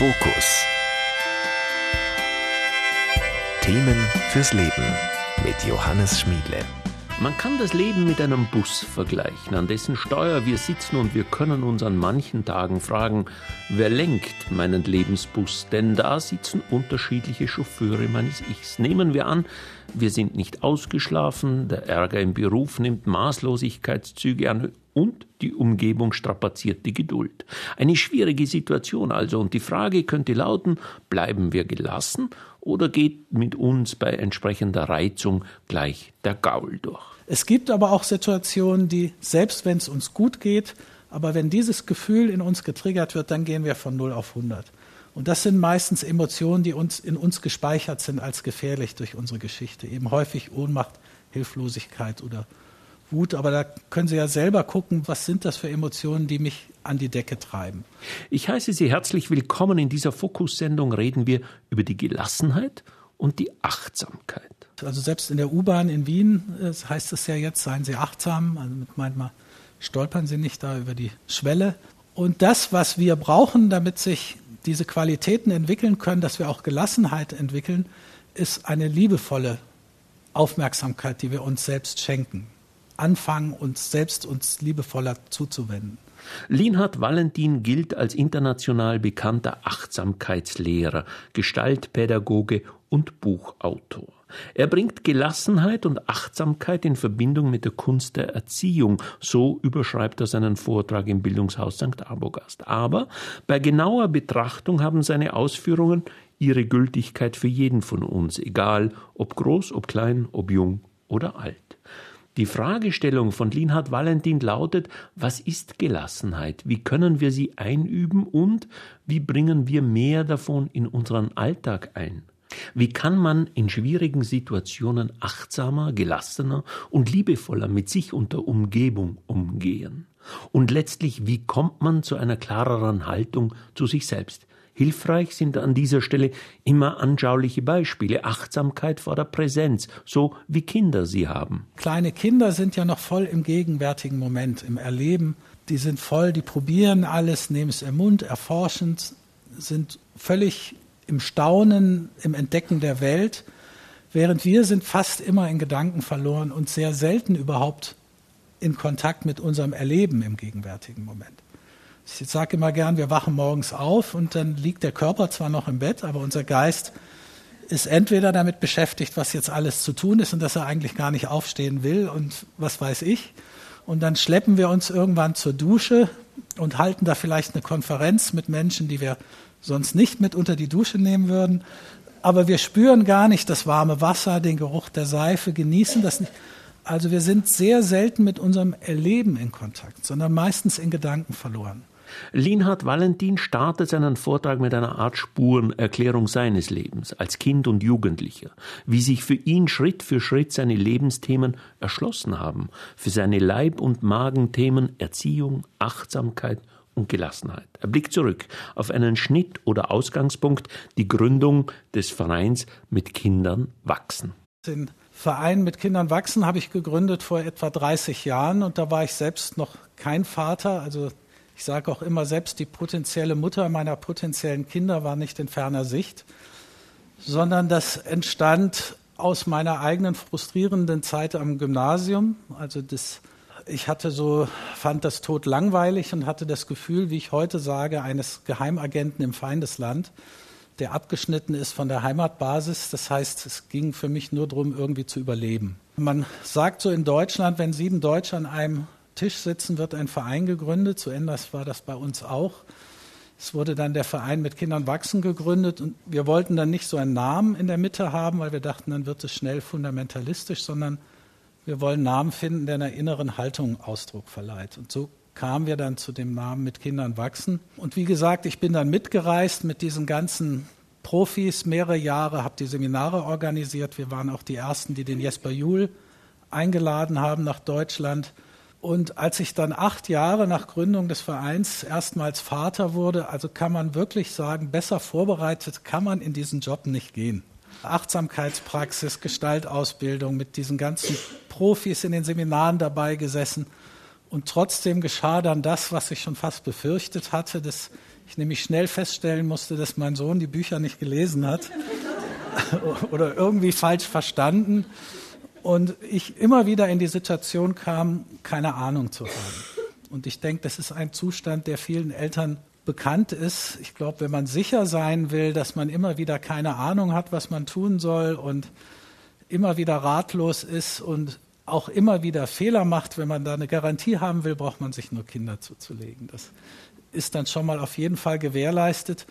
Fokus. Themen fürs Leben mit Johannes Schmiedle. Man kann das Leben mit einem Bus vergleichen, an dessen Steuer wir sitzen und wir können uns an manchen Tagen fragen, wer lenkt meinen Lebensbus? Denn da sitzen unterschiedliche Chauffeure meines Ichs. Nehmen wir an, wir sind nicht ausgeschlafen, der Ärger im Beruf nimmt Maßlosigkeitszüge an und die Umgebung strapaziert die Geduld. Eine schwierige Situation also und die Frage könnte lauten, bleiben wir gelassen oder geht mit uns bei entsprechender Reizung gleich der Gaul durch? Es gibt aber auch Situationen, die, selbst wenn es uns gut geht, aber wenn dieses Gefühl in uns getriggert wird, dann gehen wir von 0 auf 100. Und das sind meistens Emotionen, die uns in uns gespeichert sind als gefährlich durch unsere Geschichte. Eben häufig Ohnmacht, Hilflosigkeit oder Wut. Aber da können Sie ja selber gucken, was sind das für Emotionen, die mich an die Decke treiben. Ich heiße Sie herzlich willkommen. In dieser Fokussendung reden wir über die Gelassenheit und die Achtsamkeit. Also selbst in der U-Bahn in Wien äh, heißt es ja jetzt, seien Sie achtsam. Also manchmal stolpern Sie nicht da über die Schwelle. Und das, was wir brauchen, damit sich diese Qualitäten entwickeln können, dass wir auch Gelassenheit entwickeln, ist eine liebevolle Aufmerksamkeit, die wir uns selbst schenken. Anfangen, uns selbst uns liebevoller zuzuwenden. Linhard Valentin gilt als international bekannter Achtsamkeitslehrer, Gestaltpädagoge und Buchautor. Er bringt Gelassenheit und Achtsamkeit in Verbindung mit der Kunst der Erziehung, so überschreibt er seinen Vortrag im Bildungshaus St. Arbogast. Aber bei genauer Betrachtung haben seine Ausführungen ihre Gültigkeit für jeden von uns, egal ob groß, ob klein, ob jung oder alt. Die Fragestellung von Linhard Valentin lautet, was ist Gelassenheit? Wie können wir sie einüben und wie bringen wir mehr davon in unseren Alltag ein? Wie kann man in schwierigen Situationen achtsamer, gelassener und liebevoller mit sich und der Umgebung umgehen? Und letztlich, wie kommt man zu einer klareren Haltung zu sich selbst? Hilfreich sind an dieser Stelle immer anschauliche Beispiele, Achtsamkeit vor der Präsenz, so wie Kinder sie haben. Kleine Kinder sind ja noch voll im gegenwärtigen Moment, im Erleben. Die sind voll, die probieren alles, nehmen es im Mund, erforschen, sind völlig im Staunen, im Entdecken der Welt, während wir sind fast immer in Gedanken verloren und sehr selten überhaupt in Kontakt mit unserem Erleben im gegenwärtigen Moment. Ich sage immer gern, wir wachen morgens auf und dann liegt der Körper zwar noch im Bett, aber unser Geist ist entweder damit beschäftigt, was jetzt alles zu tun ist und dass er eigentlich gar nicht aufstehen will und was weiß ich. Und dann schleppen wir uns irgendwann zur Dusche und halten da vielleicht eine Konferenz mit Menschen, die wir sonst nicht mit unter die Dusche nehmen würden. Aber wir spüren gar nicht das warme Wasser, den Geruch der Seife, genießen das nicht. Also wir sind sehr selten mit unserem Erleben in Kontakt, sondern meistens in Gedanken verloren. Linhard Valentin startet seinen Vortrag mit einer Art Spurenerklärung seines Lebens als Kind und Jugendlicher, wie sich für ihn Schritt für Schritt seine Lebensthemen erschlossen haben, für seine Leib- und Magenthemen Erziehung, Achtsamkeit und Gelassenheit. Er blickt zurück auf einen Schnitt oder Ausgangspunkt, die Gründung des Vereins mit Kindern wachsen. Den Verein mit Kindern wachsen habe ich gegründet vor etwa 30 Jahren und da war ich selbst noch kein Vater. Also ich sage auch immer, selbst die potenzielle Mutter meiner potenziellen Kinder war nicht in ferner Sicht, sondern das entstand aus meiner eigenen frustrierenden Zeit am Gymnasium. Also das ich hatte so, fand das Tod langweilig und hatte das Gefühl, wie ich heute sage, eines Geheimagenten im Feindesland, der abgeschnitten ist von der Heimatbasis. Das heißt, es ging für mich nur darum, irgendwie zu überleben. Man sagt so in Deutschland, wenn sieben Deutsche an einem Tisch sitzen, wird ein Verein gegründet. So ähnlich war das bei uns auch. Es wurde dann der Verein mit Kindern wachsen gegründet und wir wollten dann nicht so einen Namen in der Mitte haben, weil wir dachten, dann wird es schnell fundamentalistisch, sondern wir wollen Namen finden, der einer inneren Haltung Ausdruck verleiht. Und so kamen wir dann zu dem Namen mit Kindern wachsen. Und wie gesagt, ich bin dann mitgereist mit diesen ganzen Profis mehrere Jahre, habe die Seminare organisiert. Wir waren auch die Ersten, die den Jesper Juhl eingeladen haben nach Deutschland. Und als ich dann acht Jahre nach Gründung des Vereins erstmals Vater wurde, also kann man wirklich sagen, besser vorbereitet kann man in diesen Job nicht gehen. Achtsamkeitspraxis, Gestaltausbildung, mit diesen ganzen Profis in den Seminaren dabei gesessen Und trotzdem geschah dann das, was ich schon fast befürchtet hatte, dass ich nämlich schnell feststellen musste, dass mein Sohn die Bücher nicht gelesen hat oder irgendwie falsch verstanden. Und ich immer wieder in die Situation kam, keine Ahnung zu haben. Und ich denke, das ist ein Zustand, der vielen Eltern bekannt ist. Ich glaube, wenn man sicher sein will, dass man immer wieder keine Ahnung hat, was man tun soll und immer wieder ratlos ist und auch immer wieder Fehler macht, wenn man da eine Garantie haben will, braucht man sich nur Kinder zuzulegen. Das ist dann schon mal auf jeden Fall gewährleistet.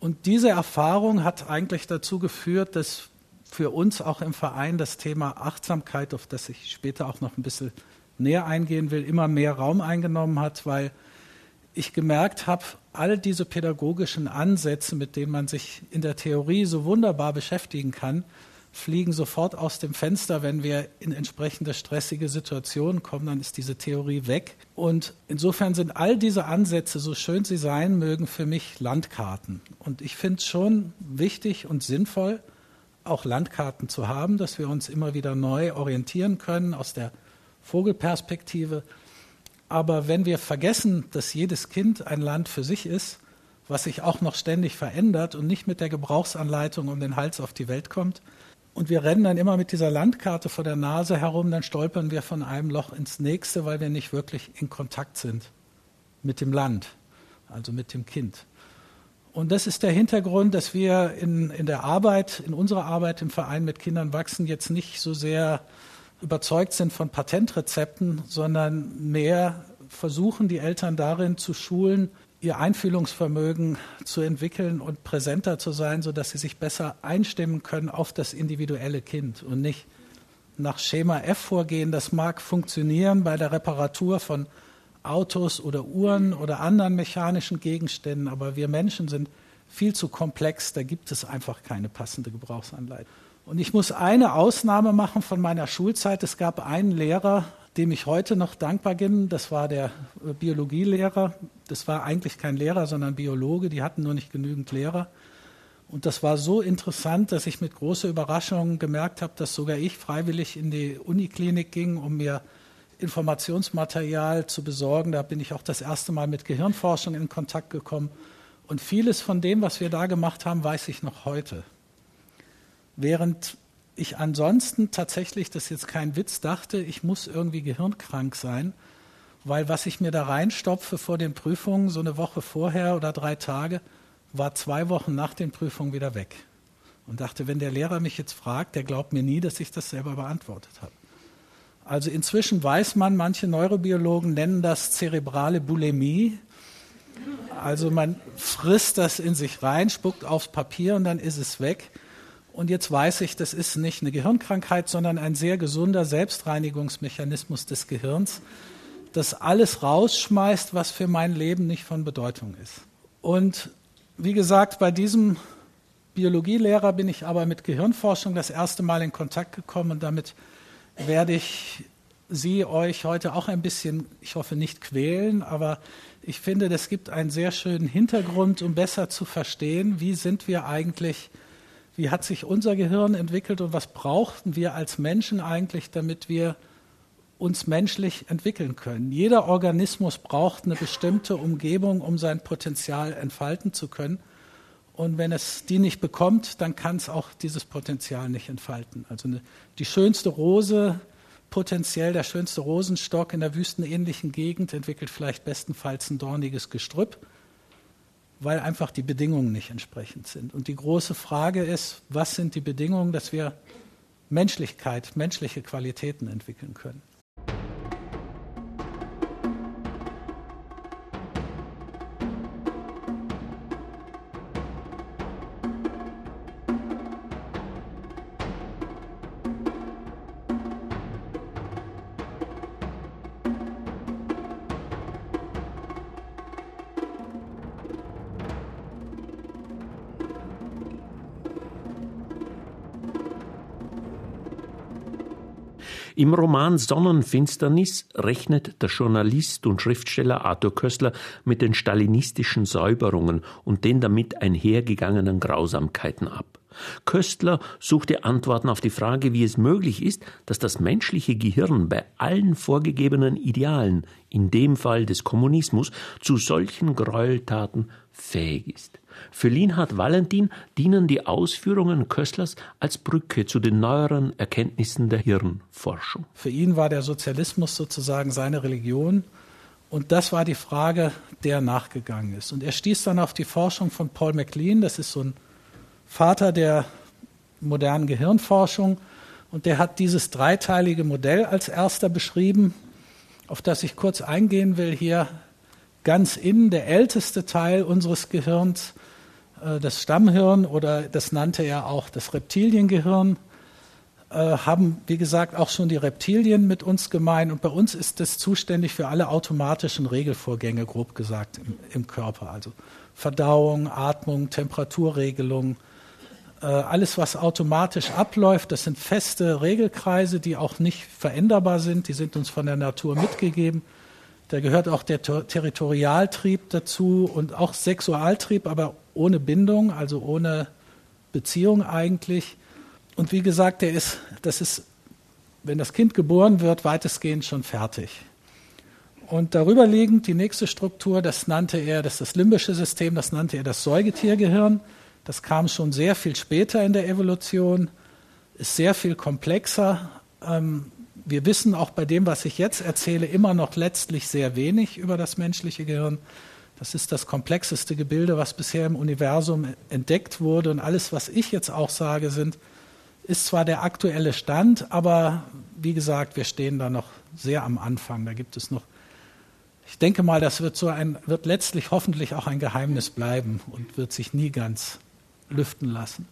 Und diese Erfahrung hat eigentlich dazu geführt, dass für uns auch im Verein das Thema Achtsamkeit, auf das ich später auch noch ein bisschen näher eingehen will, immer mehr Raum eingenommen hat, weil ich gemerkt habe, all diese pädagogischen Ansätze, mit denen man sich in der Theorie so wunderbar beschäftigen kann, fliegen sofort aus dem Fenster, wenn wir in entsprechende stressige Situationen kommen, dann ist diese Theorie weg. Und insofern sind all diese Ansätze, so schön sie sein mögen, für mich Landkarten. Und ich finde es schon wichtig und sinnvoll, auch Landkarten zu haben, dass wir uns immer wieder neu orientieren können aus der Vogelperspektive. Aber wenn wir vergessen, dass jedes Kind ein Land für sich ist, was sich auch noch ständig verändert und nicht mit der Gebrauchsanleitung um den Hals auf die Welt kommt, und wir rennen dann immer mit dieser Landkarte vor der Nase herum, dann stolpern wir von einem Loch ins nächste, weil wir nicht wirklich in Kontakt sind mit dem Land, also mit dem Kind. Und das ist der Hintergrund, dass wir in, in der Arbeit, in unserer Arbeit im Verein mit Kindern wachsen, jetzt nicht so sehr überzeugt sind von Patentrezepten, sondern mehr versuchen, die Eltern darin zu schulen, ihr Einfühlungsvermögen zu entwickeln und präsenter zu sein, sodass sie sich besser einstimmen können auf das individuelle Kind und nicht nach Schema F vorgehen. Das mag funktionieren bei der Reparatur von Autos oder Uhren oder anderen mechanischen Gegenständen, aber wir Menschen sind viel zu komplex, da gibt es einfach keine passende Gebrauchsanleitung. Und ich muss eine Ausnahme machen von meiner Schulzeit. Es gab einen Lehrer, dem ich heute noch dankbar bin. Das war der äh, Biologielehrer. Das war eigentlich kein Lehrer, sondern Biologe. Die hatten nur nicht genügend Lehrer. Und das war so interessant, dass ich mit großer Überraschung gemerkt habe, dass sogar ich freiwillig in die Uniklinik ging, um mir Informationsmaterial zu besorgen. Da bin ich auch das erste Mal mit Gehirnforschung in Kontakt gekommen. Und vieles von dem, was wir da gemacht haben, weiß ich noch heute. Während ich ansonsten tatsächlich, das ist jetzt kein Witz, dachte, ich muss irgendwie gehirnkrank sein, weil was ich mir da reinstopfe vor den Prüfungen, so eine Woche vorher oder drei Tage, war zwei Wochen nach den Prüfungen wieder weg. Und dachte, wenn der Lehrer mich jetzt fragt, der glaubt mir nie, dass ich das selber beantwortet habe. Also inzwischen weiß man, manche Neurobiologen nennen das zerebrale Bulimie. Also man frisst das in sich rein, spuckt aufs Papier und dann ist es weg. Und jetzt weiß ich, das ist nicht eine Gehirnkrankheit, sondern ein sehr gesunder Selbstreinigungsmechanismus des Gehirns, das alles rausschmeißt, was für mein Leben nicht von Bedeutung ist. Und wie gesagt, bei diesem Biologielehrer bin ich aber mit Gehirnforschung das erste Mal in Kontakt gekommen und damit werde ich Sie euch heute auch ein bisschen, ich hoffe nicht quälen, aber ich finde, das gibt einen sehr schönen Hintergrund, um besser zu verstehen, wie sind wir eigentlich, wie hat sich unser Gehirn entwickelt und was brauchten wir als Menschen eigentlich, damit wir uns menschlich entwickeln können. Jeder Organismus braucht eine bestimmte Umgebung, um sein Potenzial entfalten zu können. Und wenn es die nicht bekommt, dann kann es auch dieses Potenzial nicht entfalten. Also eine, die schönste Rose, potenziell der schönste Rosenstock in der wüstenähnlichen Gegend, entwickelt vielleicht bestenfalls ein dorniges Gestrüpp, weil einfach die Bedingungen nicht entsprechend sind. Und die große Frage ist, was sind die Bedingungen, dass wir Menschlichkeit, menschliche Qualitäten entwickeln können? Im Roman Sonnenfinsternis rechnet der Journalist und Schriftsteller Arthur Köstler mit den stalinistischen Säuberungen und den damit einhergegangenen Grausamkeiten ab. Köstler suchte Antworten auf die Frage, wie es möglich ist, dass das menschliche Gehirn bei allen vorgegebenen Idealen, in dem Fall des Kommunismus, zu solchen Gräueltaten fähig ist. Für Linhard Valentin dienen die Ausführungen Köstlers als Brücke zu den neueren Erkenntnissen der Hirnforschung. Für ihn war der Sozialismus sozusagen seine Religion und das war die Frage, der nachgegangen ist. Und er stieß dann auf die Forschung von Paul MacLean, das ist so ein Vater der modernen Gehirnforschung, und der hat dieses dreiteilige Modell als erster beschrieben, auf das ich kurz eingehen will hier. Ganz innen der älteste Teil unseres Gehirns das Stammhirn oder das nannte er auch das Reptiliengehirn, äh, haben, wie gesagt, auch schon die Reptilien mit uns gemein. Und bei uns ist das zuständig für alle automatischen Regelvorgänge, grob gesagt, im, im Körper. Also Verdauung, Atmung, Temperaturregelung, äh, alles, was automatisch abläuft, das sind feste Regelkreise, die auch nicht veränderbar sind. Die sind uns von der Natur mitgegeben. Da gehört auch der Territorialtrieb dazu und auch Sexualtrieb, aber ohne Bindung, also ohne Beziehung eigentlich. Und wie gesagt, der ist, das ist, wenn das Kind geboren wird, weitestgehend schon fertig. Und darüber liegend die nächste Struktur, das nannte er, das das limbische System, das nannte er das Säugetiergehirn. Das kam schon sehr viel später in der Evolution, ist sehr viel komplexer. Ähm, wir wissen auch bei dem, was ich jetzt erzähle, immer noch letztlich sehr wenig über das menschliche Gehirn. Das ist das komplexeste Gebilde, was bisher im Universum entdeckt wurde. Und alles, was ich jetzt auch sage, sind, ist zwar der aktuelle Stand, aber wie gesagt, wir stehen da noch sehr am Anfang. Da gibt es noch, ich denke mal, das wird so ein, wird letztlich hoffentlich auch ein Geheimnis bleiben und wird sich nie ganz lüften lassen.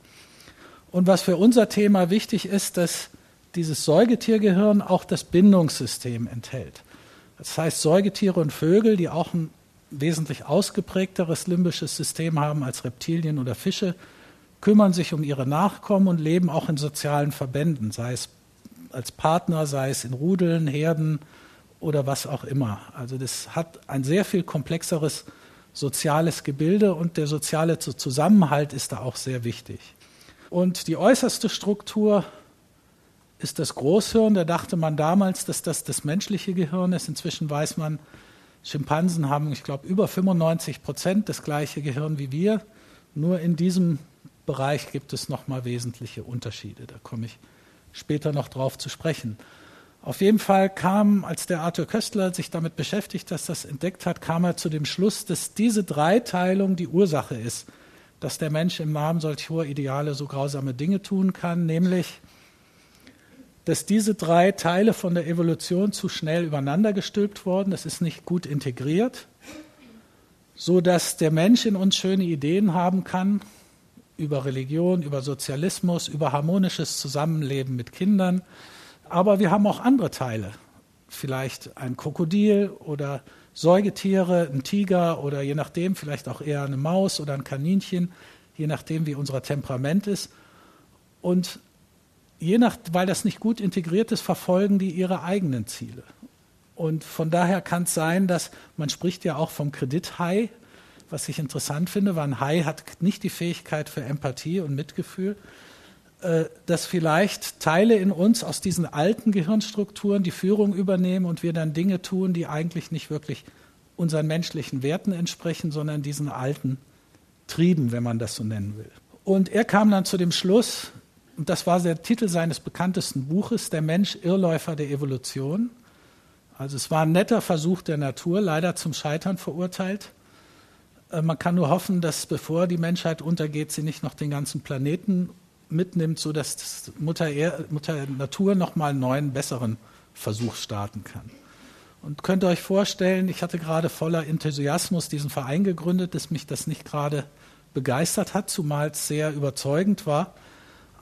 Und was für unser Thema wichtig ist, dass dieses Säugetiergehirn auch das Bindungssystem enthält. Das heißt, Säugetiere und Vögel, die auch ein wesentlich ausgeprägteres limbisches System haben als Reptilien oder Fische, kümmern sich um ihre Nachkommen und leben auch in sozialen Verbänden, sei es als Partner, sei es in Rudeln, Herden oder was auch immer. Also das hat ein sehr viel komplexeres soziales Gebilde und der soziale Zusammenhalt ist da auch sehr wichtig. Und die äußerste Struktur ist das Großhirn. Da dachte man damals, dass das das menschliche Gehirn ist. Inzwischen weiß man, Schimpansen haben, ich glaube, über 95 Prozent das gleiche Gehirn wie wir. Nur in diesem Bereich gibt es nochmal wesentliche Unterschiede. Da komme ich später noch drauf zu sprechen. Auf jeden Fall kam, als der Arthur Köstler sich damit beschäftigt, dass das entdeckt hat, kam er zu dem Schluss, dass diese Dreiteilung die Ursache ist, dass der Mensch im Namen solch hoher Ideale so grausame Dinge tun kann, nämlich dass diese drei Teile von der Evolution zu schnell übereinander gestülpt wurden. Das ist nicht gut integriert, so dass der Mensch in uns schöne Ideen haben kann über Religion, über Sozialismus, über harmonisches Zusammenleben mit Kindern. Aber wir haben auch andere Teile, vielleicht ein Krokodil oder Säugetiere, ein Tiger oder je nachdem vielleicht auch eher eine Maus oder ein Kaninchen, je nachdem wie unser Temperament ist. Und je nach, weil das nicht gut integriert ist, verfolgen die ihre eigenen Ziele. Und von daher kann es sein, dass man spricht ja auch vom Kredithai, was ich interessant finde, weil ein Hai hat nicht die Fähigkeit für Empathie und Mitgefühl, äh, dass vielleicht Teile in uns aus diesen alten Gehirnstrukturen die Führung übernehmen und wir dann Dinge tun, die eigentlich nicht wirklich unseren menschlichen Werten entsprechen, sondern diesen alten Trieben, wenn man das so nennen will. Und er kam dann zu dem Schluss, und das war der Titel seines bekanntesten Buches, Der Mensch Irrläufer der Evolution. Also es war ein netter Versuch der Natur, leider zum Scheitern verurteilt. Äh, man kann nur hoffen, dass bevor die Menschheit untergeht, sie nicht noch den ganzen Planeten mitnimmt, sodass Mutter, Mutter Natur nochmal einen neuen, besseren Versuch starten kann. Und könnt ihr euch vorstellen, ich hatte gerade voller Enthusiasmus diesen Verein gegründet, dass mich das nicht gerade begeistert hat, zumal es sehr überzeugend war.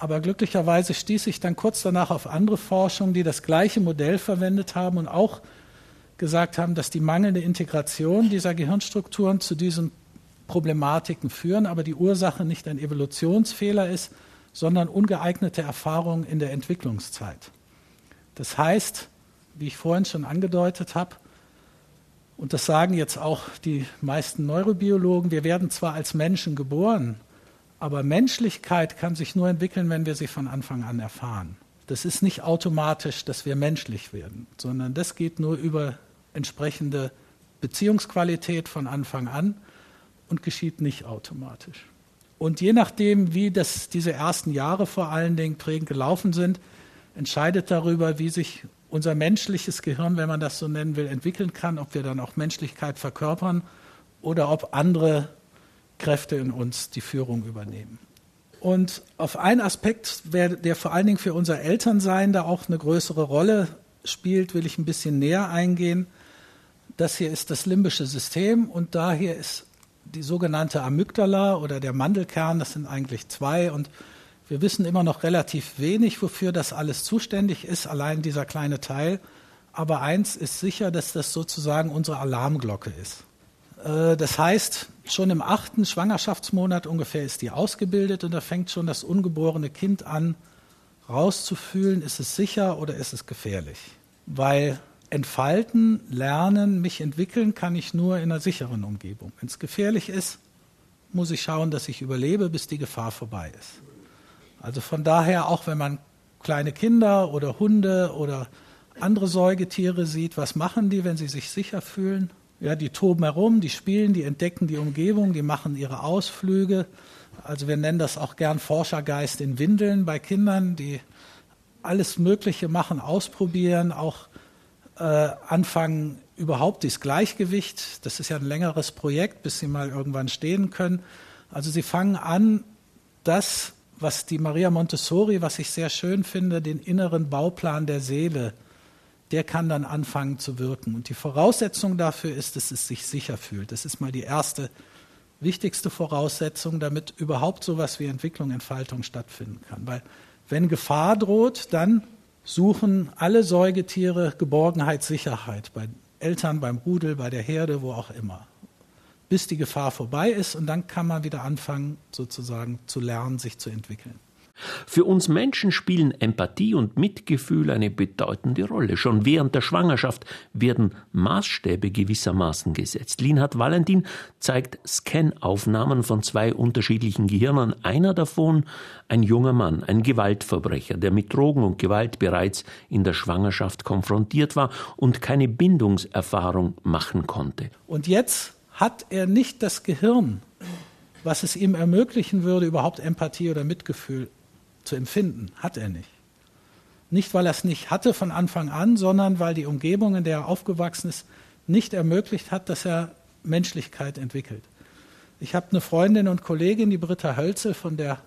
Aber glücklicherweise stieß ich dann kurz danach auf andere Forschung, die das gleiche Modell verwendet haben und auch gesagt haben, dass die mangelnde Integration dieser Gehirnstrukturen zu diesen Problematiken führen, aber die Ursache nicht ein Evolutionsfehler ist, sondern ungeeignete Erfahrungen in der Entwicklungszeit. Das heißt, wie ich vorhin schon angedeutet habe, und das sagen jetzt auch die meisten Neurobiologen, wir werden zwar als Menschen geboren, Aber Menschlichkeit kann sich nur entwickeln, wenn wir sie von Anfang an erfahren. Das ist nicht automatisch, dass wir menschlich werden, sondern das geht nur über entsprechende Beziehungsqualität von Anfang an und geschieht nicht automatisch. Und je nachdem, wie das, diese ersten Jahre vor allen Dingen prägend gelaufen sind, entscheidet darüber, wie sich unser menschliches Gehirn, wenn man das so nennen will, entwickeln kann, ob wir dann auch Menschlichkeit verkörpern oder ob andere Kräfte in uns die Führung übernehmen. Und auf einen Aspekt, der vor allen Dingen für unser Elternsein da auch eine größere Rolle spielt, will ich ein bisschen näher eingehen. Das hier ist das limbische System und da hier ist die sogenannte Amygdala oder der Mandelkern. Das sind eigentlich zwei und wir wissen immer noch relativ wenig, wofür das alles zuständig ist, allein dieser kleine Teil. Aber eins ist sicher, dass das sozusagen unsere Alarmglocke ist. Äh, das heißt, schon im achten Schwangerschaftsmonat ungefähr ist die ausgebildet und da fängt schon das ungeborene Kind an, rauszufühlen, ist es sicher oder ist es gefährlich. Weil entfalten, lernen, mich entwickeln kann ich nur in einer sicheren Umgebung. Wenn es gefährlich ist, muss ich schauen, dass ich überlebe, bis die Gefahr vorbei ist. Also von daher, auch wenn man kleine Kinder oder Hunde oder andere Säugetiere sieht, was machen die, wenn sie sich sicher fühlen? Ja, die toben herum, die spielen, die entdecken die Umgebung, die machen ihre Ausflüge. Also wir nennen das auch gern Forschergeist in Windeln bei Kindern, die alles Mögliche machen, ausprobieren, auch äh, anfangen, überhaupt das Gleichgewicht, das ist ja ein längeres Projekt, bis sie mal irgendwann stehen können. Also sie fangen an, das, was die Maria Montessori, was ich sehr schön finde, den inneren Bauplan der Seele der kann dann anfangen zu wirken. Und die Voraussetzung dafür ist, dass es sich sicher fühlt. Das ist mal die erste, wichtigste Voraussetzung, damit überhaupt so etwas wie Entwicklung, Entfaltung stattfinden kann. Weil wenn Gefahr droht, dann suchen alle Säugetiere Geborgenheit, Sicherheit, bei Eltern, beim Rudel, bei der Herde, wo auch immer. Bis die Gefahr vorbei ist und dann kann man wieder anfangen, sozusagen zu lernen, sich zu entwickeln. Für uns Menschen spielen Empathie und Mitgefühl eine bedeutende Rolle. Schon während der Schwangerschaft werden Maßstäbe gewissermaßen gesetzt. Linhard Valentin zeigt Scanaufnahmen von zwei unterschiedlichen Gehirnen. Einer davon ein junger Mann, ein Gewaltverbrecher, der mit Drogen und Gewalt bereits in der Schwangerschaft konfrontiert war und keine Bindungserfahrung machen konnte. Und jetzt hat er nicht das Gehirn, was es ihm ermöglichen würde, überhaupt Empathie oder Mitgefühl zu empfinden. Hat er nicht. Nicht, weil er es nicht hatte von Anfang an, sondern weil die Umgebung, in der er aufgewachsen ist, nicht ermöglicht hat, dass er Menschlichkeit entwickelt. Ich habe eine Freundin und Kollegin, die Britta Hölzel, von der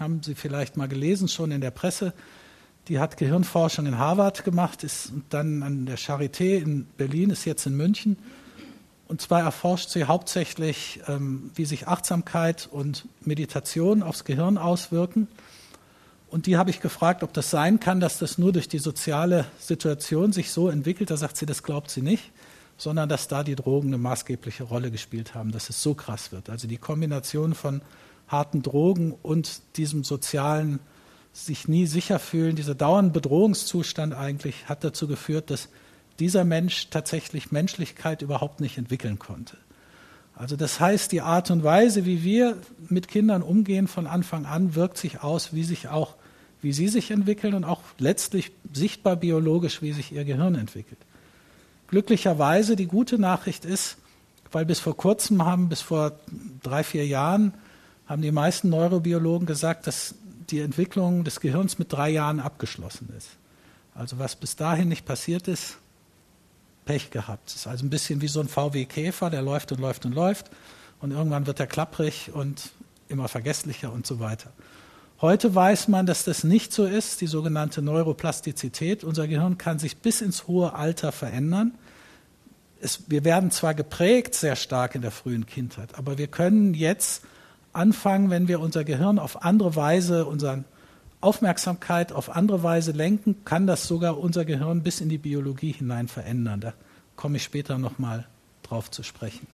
haben Sie vielleicht mal gelesen, schon in der Presse. Die hat Gehirnforschung in Harvard gemacht, ist dann an der Charité in Berlin, ist jetzt in München. Und zwar erforscht sie hauptsächlich, ähm, wie sich Achtsamkeit und Meditation aufs Gehirn auswirken. Und die habe ich gefragt, ob das sein kann, dass das nur durch die soziale Situation sich so entwickelt. Da sagt sie, das glaubt sie nicht, sondern dass da die Drogen eine maßgebliche Rolle gespielt haben, dass es so krass wird. Also die Kombination von harten Drogen und diesem sozialen sich nie sicher fühlen, dieser dauernde Bedrohungszustand eigentlich hat dazu geführt, dass dieser Mensch tatsächlich Menschlichkeit überhaupt nicht entwickeln konnte. Also das heißt, die Art und Weise, wie wir mit Kindern umgehen von Anfang an, wirkt sich aus, wie sich auch wie sie sich entwickeln und auch letztlich sichtbar biologisch, wie sich ihr Gehirn entwickelt. Glücklicherweise die gute Nachricht ist, weil bis vor kurzem haben, bis vor drei, vier Jahren, haben die meisten Neurobiologen gesagt, dass die Entwicklung des Gehirns mit drei Jahren abgeschlossen ist. Also was bis dahin nicht passiert ist, Pech gehabt. Es ist also ein bisschen wie so ein VW-Käfer, der läuft und läuft und läuft und irgendwann wird er klapprig und immer vergesslicher und so weiter. Heute weiß man, dass das nicht so ist, die sogenannte Neuroplastizität. Unser Gehirn kann sich bis ins hohe Alter verändern. Es, wir werden zwar geprägt sehr stark in der frühen Kindheit, aber wir können jetzt anfangen, wenn wir unser Gehirn auf andere Weise, unsere Aufmerksamkeit auf andere Weise lenken, kann das sogar unser Gehirn bis in die Biologie hinein verändern. Da komme ich später nochmal drauf zu sprechen.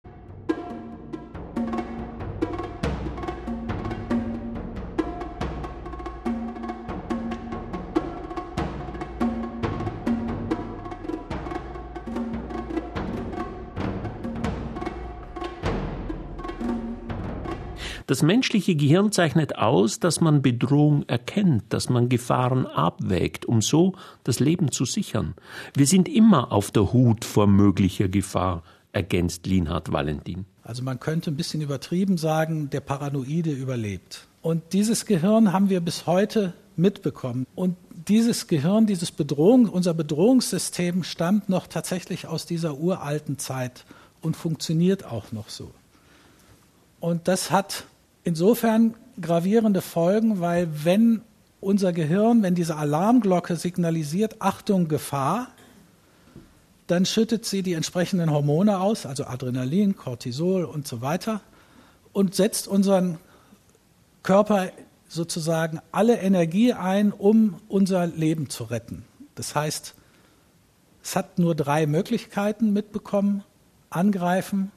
Das menschliche Gehirn zeichnet aus, dass man Bedrohung erkennt, dass man Gefahren abwägt, um so das Leben zu sichern. Wir sind immer auf der Hut vor möglicher Gefahr, ergänzt Linhard Valentin. Also man könnte ein bisschen übertrieben sagen, der Paranoide überlebt. Und dieses Gehirn haben wir bis heute mitbekommen. Und dieses Gehirn, dieses Bedrohung, unser Bedrohungssystem stammt noch tatsächlich aus dieser uralten Zeit und funktioniert auch noch so. Und das hat insofern gravierende Folgen, weil wenn unser Gehirn, wenn diese Alarmglocke signalisiert, Achtung, Gefahr, dann schüttet sie die entsprechenden Hormone aus, also Adrenalin, Cortisol und so weiter, und setzt unseren Körper sozusagen alle Energie ein, um unser Leben zu retten. Das heißt, es hat nur drei Möglichkeiten mitbekommen, angreifen,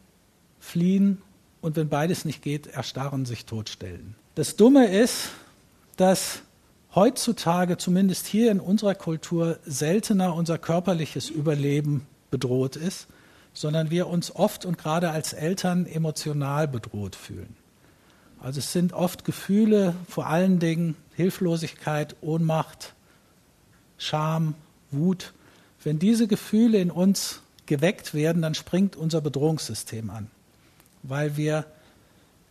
fliehen und wenn beides nicht geht, erstarren, sich totstellen. Das Dumme ist, dass heutzutage, zumindest hier in unserer Kultur, seltener unser körperliches Überleben bedroht ist, sondern wir uns oft und gerade als Eltern emotional bedroht fühlen. Also es sind oft Gefühle, vor allen Dingen Hilflosigkeit, Ohnmacht, Scham, Wut. Wenn diese Gefühle in uns geweckt werden, dann springt unser Bedrohungssystem an, weil wir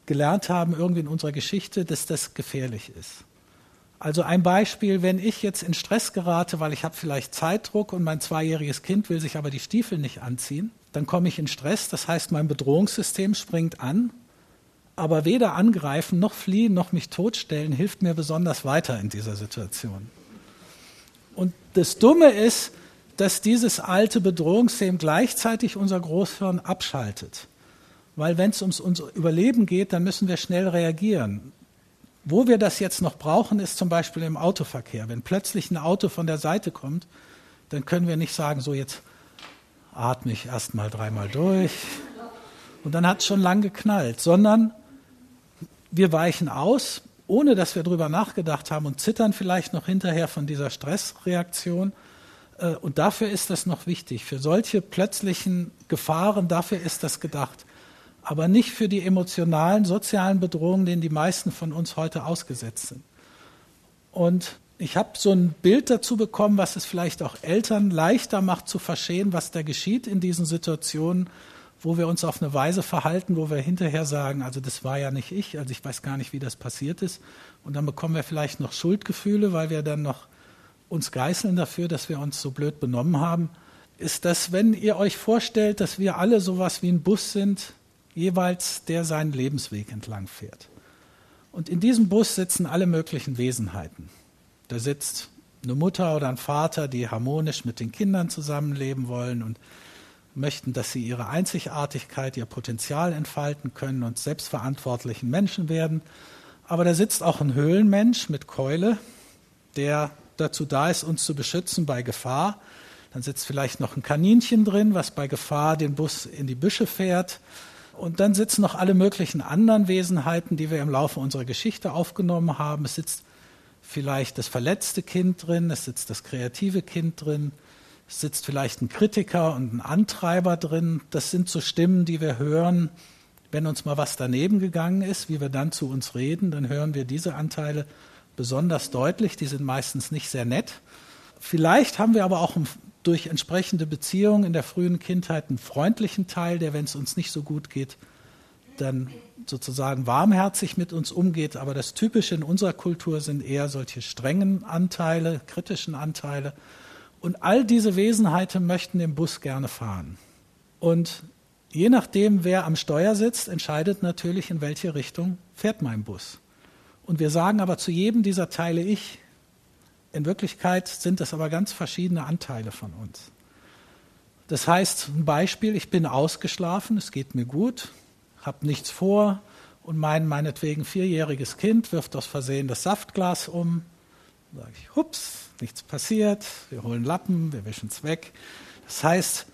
gelernt haben irgendwie in unserer Geschichte, dass das gefährlich ist. Also ein Beispiel, wenn ich jetzt in Stress gerate, weil ich habe vielleicht Zeitdruck und mein zweijähriges Kind will sich aber die Stiefel nicht anziehen, dann komme ich in Stress, das heißt mein Bedrohungssystem springt an aber weder angreifen noch fliehen noch mich totstellen hilft mir besonders weiter in dieser Situation. Und das Dumme ist, dass dieses alte Bedrohungssystem gleichzeitig unser Großhirn abschaltet. Weil wenn es ums unser Überleben geht, dann müssen wir schnell reagieren. Wo wir das jetzt noch brauchen, ist zum Beispiel im Autoverkehr. Wenn plötzlich ein Auto von der Seite kommt, dann können wir nicht sagen, so jetzt atme ich erst mal dreimal durch und dann hat es schon lang geknallt, sondern wir weichen aus, ohne dass wir darüber nachgedacht haben und zittern vielleicht noch hinterher von dieser Stressreaktion. Äh, und dafür ist das noch wichtig. Für solche plötzlichen Gefahren, dafür ist das gedacht. Aber nicht für die emotionalen, sozialen Bedrohungen, denen die meisten von uns heute ausgesetzt sind. Und ich habe so ein Bild dazu bekommen, was es vielleicht auch Eltern leichter macht zu verstehen, was da geschieht in diesen Situationen, wo wir uns auf eine Weise verhalten, wo wir hinterher sagen, also das war ja nicht ich, also ich weiß gar nicht, wie das passiert ist. Und dann bekommen wir vielleicht noch Schuldgefühle, weil wir dann noch uns geißeln dafür, dass wir uns so blöd benommen haben. Ist das, wenn ihr euch vorstellt, dass wir alle sowas wie ein Bus sind, jeweils der seinen Lebensweg entlang fährt. Und in diesem Bus sitzen alle möglichen Wesenheiten. Da sitzt eine Mutter oder ein Vater, die harmonisch mit den Kindern zusammenleben wollen und möchten, dass sie ihre Einzigartigkeit, ihr Potenzial entfalten können und selbstverantwortlichen Menschen werden. Aber da sitzt auch ein Höhlenmensch mit Keule, der dazu da ist, uns zu beschützen bei Gefahr. Dann sitzt vielleicht noch ein Kaninchen drin, was bei Gefahr den Bus in die Büsche fährt. Und dann sitzen noch alle möglichen anderen Wesenheiten, die wir im Laufe unserer Geschichte aufgenommen haben. Es sitzt vielleicht das verletzte Kind drin, es sitzt das kreative Kind drin, sitzt vielleicht ein Kritiker und ein Antreiber drin. Das sind so Stimmen, die wir hören, wenn uns mal was daneben gegangen ist, wie wir dann zu uns reden, dann hören wir diese Anteile besonders deutlich. Die sind meistens nicht sehr nett. Vielleicht haben wir aber auch durch entsprechende Beziehungen in der frühen Kindheit einen freundlichen Teil, der, wenn es uns nicht so gut geht, dann sozusagen warmherzig mit uns umgeht. Aber das Typische in unserer Kultur sind eher solche strengen Anteile, kritischen Anteile. Und all diese Wesenheiten möchten den Bus gerne fahren. Und je nachdem, wer am Steuer sitzt, entscheidet natürlich, in welche Richtung fährt mein Bus. Und wir sagen aber zu jedem dieser Teile ich. In Wirklichkeit sind das aber ganz verschiedene Anteile von uns. Das heißt, ein Beispiel, ich bin ausgeschlafen, es geht mir gut, habe nichts vor und mein meinetwegen vierjähriges Kind wirft aus Versehen das Saftglas um. Sage ich, hups, nichts passiert, wir holen Lappen, wir wischen es weg. Das heißt,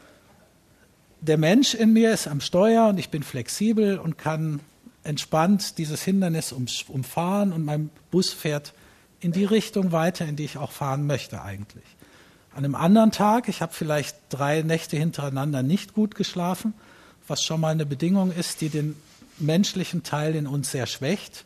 der Mensch in mir ist am Steuer und ich bin flexibel und kann entspannt dieses Hindernis umfahren und mein Bus fährt in die Richtung weiter, in die ich auch fahren möchte eigentlich. An einem anderen Tag, ich habe vielleicht drei Nächte hintereinander nicht gut geschlafen, was schon mal eine Bedingung ist, die den menschlichen Teil in uns sehr schwächt.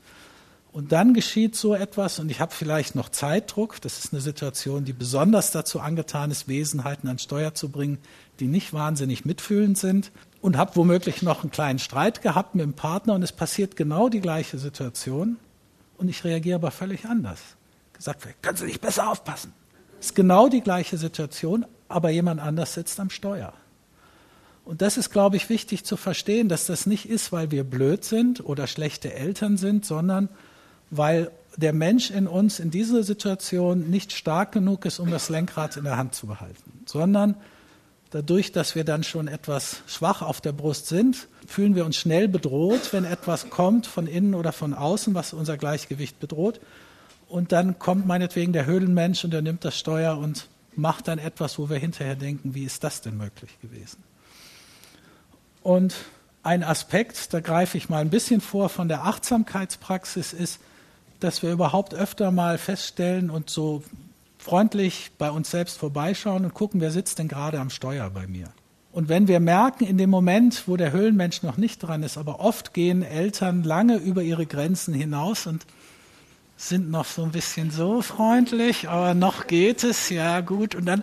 Und dann geschieht so etwas und ich habe vielleicht noch Zeitdruck. Das ist eine Situation, die besonders dazu angetan ist, Wesenheiten an Steuer zu bringen, die nicht wahnsinnig mitfühlend sind. Und habe womöglich noch einen kleinen Streit gehabt mit dem Partner und es passiert genau die gleiche Situation und ich reagiere aber völlig anders. Wird, können Sie nicht besser aufpassen. Ist genau die gleiche Situation, aber jemand anders sitzt am Steuer. Und das ist, glaube ich, wichtig zu verstehen, dass das nicht ist, weil wir blöd sind oder schlechte Eltern sind, sondern weil der Mensch in uns in dieser Situation nicht stark genug ist, um das Lenkrad in der Hand zu behalten, sondern dadurch, dass wir dann schon etwas schwach auf der Brust sind, fühlen wir uns schnell bedroht, wenn etwas kommt von innen oder von außen, was unser Gleichgewicht bedroht. Und dann kommt meinetwegen der Höhlenmensch und er nimmt das Steuer und macht dann etwas, wo wir hinterher denken, wie ist das denn möglich gewesen? Und ein Aspekt, da greife ich mal ein bisschen vor von der Achtsamkeitspraxis, ist, dass wir überhaupt öfter mal feststellen und so freundlich bei uns selbst vorbeischauen und gucken, wer sitzt denn gerade am Steuer bei mir. Und wenn wir merken, in dem Moment, wo der Höhlenmensch noch nicht dran ist, aber oft gehen Eltern lange über ihre Grenzen hinaus und sind noch so ein bisschen so freundlich, aber noch geht es, ja gut. Und dann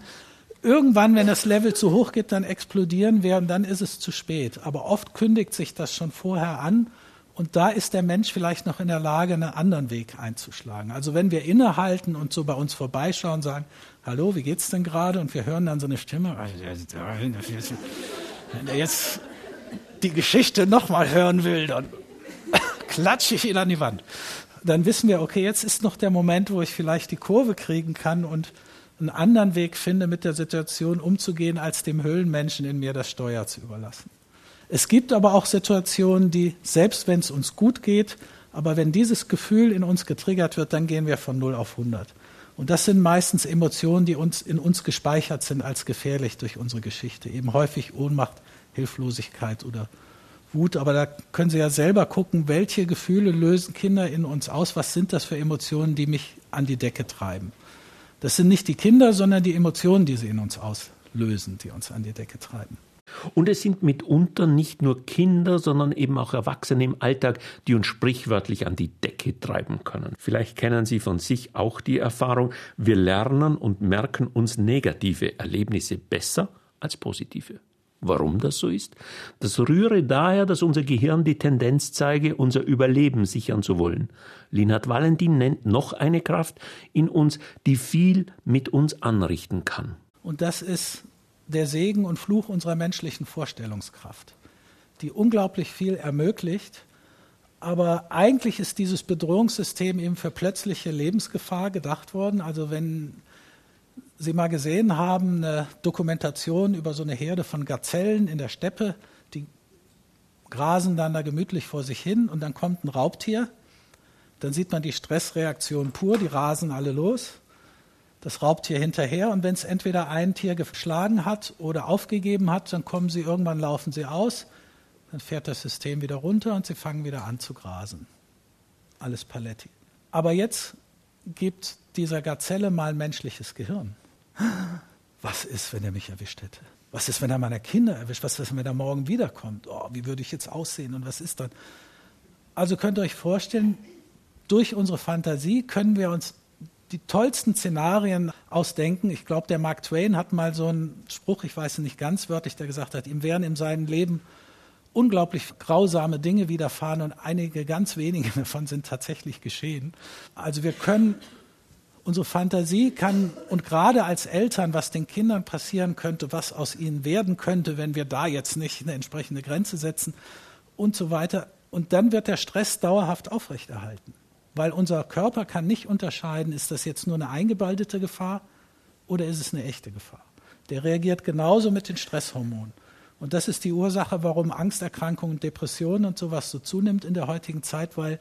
irgendwann, wenn das Level zu hoch geht, dann explodieren wir und dann ist es zu spät. Aber oft kündigt sich das schon vorher an und da ist der Mensch vielleicht noch in der Lage, einen anderen Weg einzuschlagen. Also wenn wir innehalten und so bei uns vorbeischauen und sagen, hallo, wie geht's denn gerade? Und wir hören dann so eine Stimme, wenn er jetzt die Geschichte nochmal hören will, dann klatsche ich ihn an die Wand. Dann wissen wir, okay, jetzt ist noch der Moment, wo ich vielleicht die Kurve kriegen kann und einen anderen Weg finde, mit der Situation umzugehen, als dem Höhlenmenschen in mir das Steuer zu überlassen. Es gibt aber auch Situationen, die, selbst wenn es uns gut geht, aber wenn dieses Gefühl in uns getriggert wird, dann gehen wir von 0 auf 100. Und das sind meistens Emotionen, die uns in uns gespeichert sind als gefährlich durch unsere Geschichte. Eben häufig Ohnmacht, Hilflosigkeit oder Wut. Aber da können Sie ja selber gucken, welche Gefühle lösen Kinder in uns aus? Was sind das für Emotionen, die mich an die Decke treiben? Das sind nicht die Kinder, sondern die Emotionen, die sie in uns auslösen, die uns an die Decke treiben. Und es sind mitunter nicht nur Kinder, sondern eben auch Erwachsene im Alltag, die uns sprichwörtlich an die Decke treiben können. Vielleicht kennen Sie von sich auch die Erfahrung, wir lernen und merken uns negative Erlebnisse besser als positive. Warum das so ist? Das rühre daher, dass unser Gehirn die Tendenz zeige, unser Überleben sichern zu wollen. Linhard Valentin nennt noch eine Kraft in uns, die viel mit uns anrichten kann. Und das ist der Segen und Fluch unserer menschlichen Vorstellungskraft, die unglaublich viel ermöglicht. Aber eigentlich ist dieses Bedrohungssystem eben für plötzliche Lebensgefahr gedacht worden. Also wenn Sie mal gesehen haben, eine Dokumentation über so eine Herde von Gazellen in der Steppe, die grasen dann da gemütlich vor sich hin und dann kommt ein Raubtier, dann sieht man die Stressreaktion pur, die rasen alle los das Raubtier hinterher und wenn es entweder ein Tier geschlagen hat oder aufgegeben hat, dann kommen sie irgendwann, laufen sie aus, dann fährt das System wieder runter und sie fangen wieder an zu grasen. Alles Paletti. Aber jetzt gibt dieser Gazelle mal ein menschliches Gehirn. Was ist, wenn er mich erwischt hätte? Was ist, wenn er meine Kinder erwischt? Was ist, wenn er morgen wiederkommt? Oh, wie würde ich jetzt aussehen und was ist dann? Also könnt ihr euch vorstellen, durch unsere Fantasie können wir uns die tollsten Szenarien ausdenken. Ich glaube, der Mark Twain hat mal so einen Spruch, ich weiß nicht ganz wörtlich, der gesagt hat, ihm wären in seinem Leben unglaublich grausame Dinge widerfahren und einige ganz wenige davon sind tatsächlich geschehen. Also wir können, unsere Fantasie kann, und gerade als Eltern, was den Kindern passieren könnte, was aus ihnen werden könnte, wenn wir da jetzt nicht eine entsprechende Grenze setzen und so weiter. Und dann wird der Stress dauerhaft aufrechterhalten weil unser Körper kann nicht unterscheiden, ist das jetzt nur eine eingebaldete Gefahr oder ist es eine echte Gefahr. Der reagiert genauso mit den Stresshormonen. Und das ist die Ursache, warum Angsterkrankungen, Depressionen und sowas so zunimmt in der heutigen Zeit, weil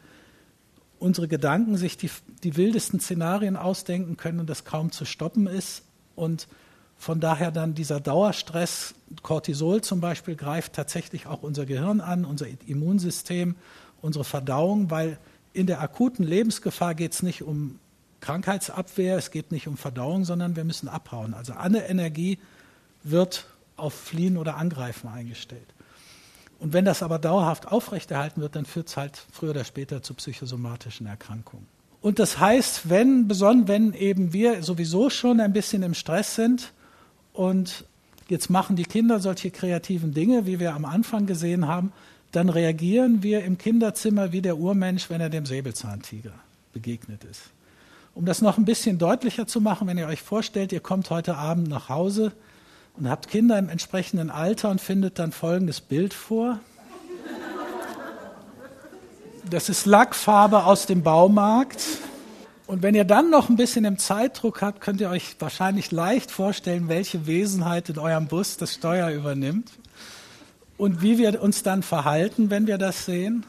unsere Gedanken sich die, die wildesten Szenarien ausdenken können und das kaum zu stoppen ist. Und von daher dann dieser Dauerstress, Cortisol zum Beispiel, greift tatsächlich auch unser Gehirn an, unser Immunsystem, unsere Verdauung, weil in der akuten Lebensgefahr geht es nicht um Krankheitsabwehr, es geht nicht um Verdauung, sondern wir müssen abhauen. Also alle Energie wird auf Fliehen oder Angreifen eingestellt. Und wenn das aber dauerhaft aufrechterhalten wird, dann führt es halt früher oder später zu psychosomatischen Erkrankungen. Und das heißt, wenn, besonders wenn eben wir sowieso schon ein bisschen im Stress sind und jetzt machen die Kinder solche kreativen Dinge, wie wir am Anfang gesehen haben, dann reagieren wir im Kinderzimmer wie der Urmensch, wenn er dem Säbelzahntiger begegnet ist. Um das noch ein bisschen deutlicher zu machen, wenn ihr euch vorstellt, ihr kommt heute Abend nach Hause und habt Kinder im entsprechenden Alter und findet dann folgendes Bild vor. Das ist Lackfarbe aus dem Baumarkt. Und wenn ihr dann noch ein bisschen im Zeitdruck habt, könnt ihr euch wahrscheinlich leicht vorstellen, welche Wesenheit in eurem Bus das Steuer übernimmt und wie wir uns dann verhalten, wenn wir das sehen.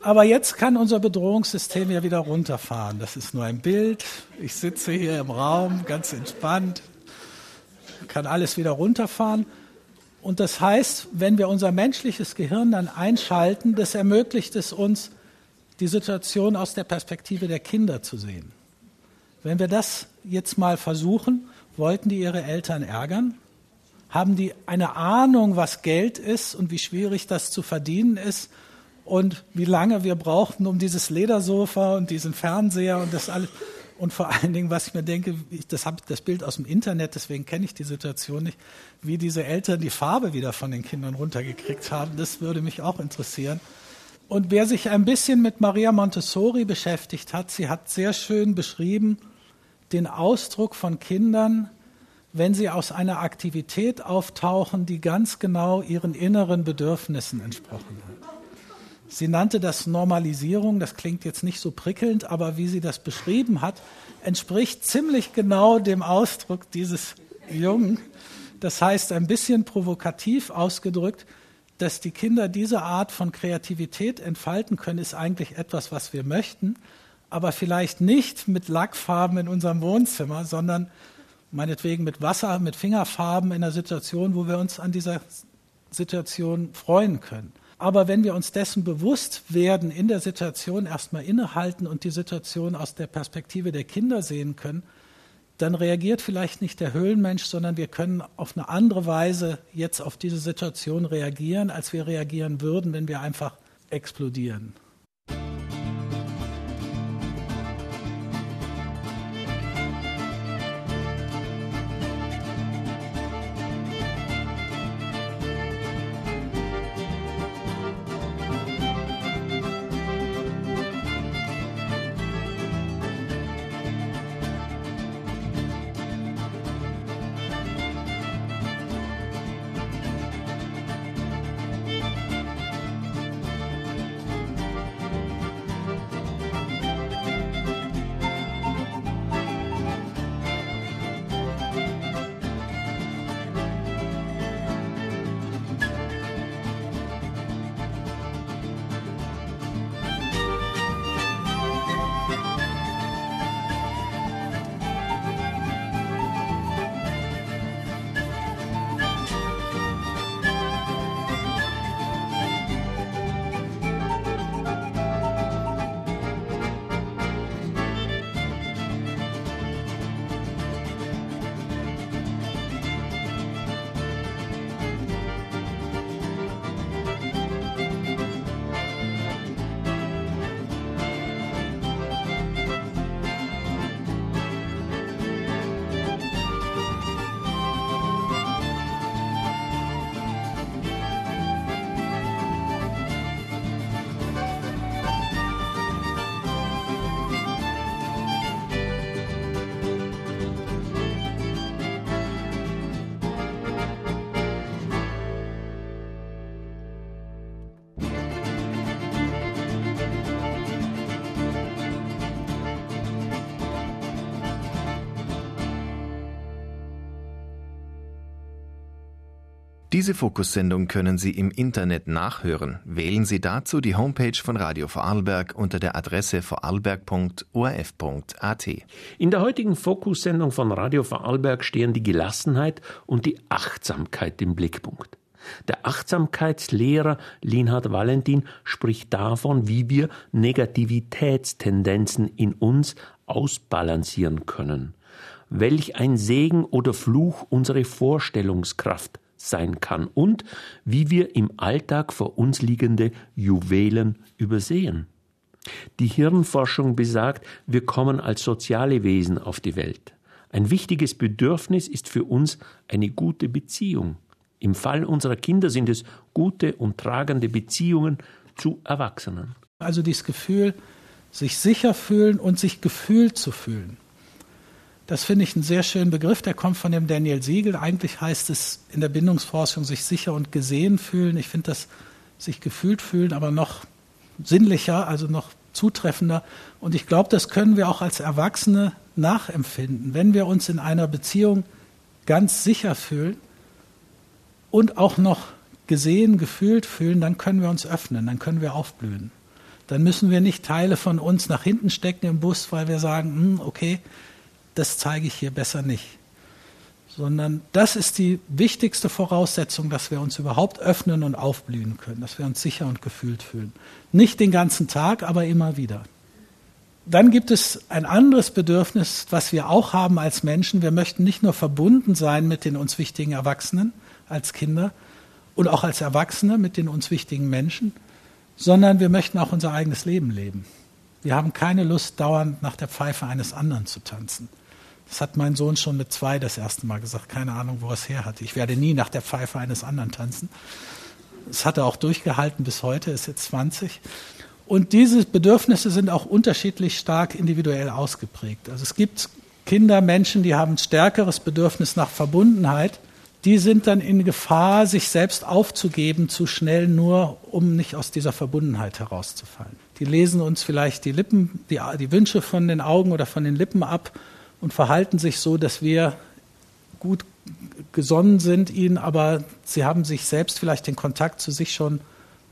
Aber jetzt kann unser Bedrohungssystem ja wieder runterfahren. Das ist nur ein Bild. Ich sitze hier im Raum, ganz entspannt, kann alles wieder runterfahren. Und das heißt, wenn wir unser menschliches Gehirn dann einschalten, das ermöglicht es uns, die Situation aus der Perspektive der Kinder zu sehen. Wenn wir das jetzt mal versuchen, wollten die ihre Eltern ärgern? Haben die eine Ahnung, was Geld ist und wie schwierig das zu verdienen ist? und wie lange wir brauchten, um dieses Ledersofa und diesen Fernseher und das alles. Und vor allen Dingen, was ich mir denke, ich, das habe das Bild aus dem Internet, deswegen kenne ich die Situation nicht, wie diese Eltern die Farbe wieder von den Kindern runtergekriegt haben, das würde mich auch interessieren. Und wer sich ein bisschen mit Maria Montessori beschäftigt hat, sie hat sehr schön beschrieben den Ausdruck von Kindern, wenn sie aus einer Aktivität auftauchen, die ganz genau ihren inneren Bedürfnissen entsprochen hat. Sie nannte das Normalisierung, das klingt jetzt nicht so prickelnd, aber wie sie das beschrieben hat, entspricht ziemlich genau dem Ausdruck dieses Jungen. Das heißt, ein bisschen provokativ ausgedrückt, dass die Kinder diese Art von Kreativität entfalten können, ist eigentlich etwas, was wir möchten, aber vielleicht nicht mit Lackfarben in unserem Wohnzimmer, sondern meinetwegen mit Wasser, mit Fingerfarben in einer Situation, wo wir uns an dieser Situation freuen können. Aber wenn wir uns dessen bewusst werden, in der Situation erstmal innehalten und die Situation aus der Perspektive der Kinder sehen können, dann reagiert vielleicht nicht der Höhlenmensch, sondern wir können auf eine andere Weise jetzt auf diese Situation reagieren, als wir reagieren würden, wenn wir einfach explodieren. Diese Fokussendung können Sie im Internet nachhören. Wählen Sie dazu die Homepage von Radio Vorarlberg unter der Adresse vorarlberg.orf.at. In der heutigen Fokussendung von Radio Vorarlberg stehen die Gelassenheit und die Achtsamkeit im Blickpunkt. Der Achtsamkeitslehrer Linhard Valentin spricht davon, wie wir Negativitätstendenzen in uns ausbalancieren können. Welch ein Segen oder Fluch unsere Vorstellungskraft sein kann und wie wir im Alltag vor uns liegende Juwelen übersehen. Die Hirnforschung besagt, wir kommen als soziale Wesen auf die Welt. Ein wichtiges Bedürfnis ist für uns eine gute Beziehung. Im Fall unserer Kinder sind es gute und tragende Beziehungen zu Erwachsenen. Also dieses Gefühl, sich sicher fühlen und sich gefühlt zu fühlen. Das finde ich einen sehr schönen Begriff, der kommt von dem Daniel Siegel. Eigentlich heißt es in der Bindungsforschung sich sicher und gesehen fühlen. Ich finde das sich gefühlt fühlen, aber noch sinnlicher, also noch zutreffender. Und ich glaube, das können wir auch als Erwachsene nachempfinden. Wenn wir uns in einer Beziehung ganz sicher fühlen und auch noch gesehen, gefühlt fühlen, dann können wir uns öffnen, dann können wir aufblühen. Dann müssen wir nicht Teile von uns nach hinten stecken im Bus, weil wir sagen, hm, okay, das zeige ich hier besser nicht. Sondern das ist die wichtigste Voraussetzung, dass wir uns überhaupt öffnen und aufblühen können, dass wir uns sicher und gefühlt fühlen. Nicht den ganzen Tag, aber immer wieder. Dann gibt es ein anderes Bedürfnis, was wir auch haben als Menschen. Wir möchten nicht nur verbunden sein mit den uns wichtigen Erwachsenen als Kinder und auch als Erwachsene mit den uns wichtigen Menschen, sondern wir möchten auch unser eigenes Leben leben. Wir haben keine Lust, dauernd nach der Pfeife eines anderen zu tanzen. Das hat mein Sohn schon mit zwei das erste Mal gesagt. Keine Ahnung, wo er es her hatte. Ich werde nie nach der Pfeife eines anderen tanzen. Das hat er auch durchgehalten bis heute, ist jetzt 20. Und diese Bedürfnisse sind auch unterschiedlich stark individuell ausgeprägt. Also es gibt Kinder, Menschen, die haben ein stärkeres Bedürfnis nach Verbundenheit. Die sind dann in Gefahr, sich selbst aufzugeben, zu schnell nur, um nicht aus dieser Verbundenheit herauszufallen. Die lesen uns vielleicht die Lippen, die, die Wünsche von den Augen oder von den Lippen ab und verhalten sich so, dass wir gut gesonnen sind ihnen, aber sie haben sich selbst vielleicht den Kontakt zu sich schon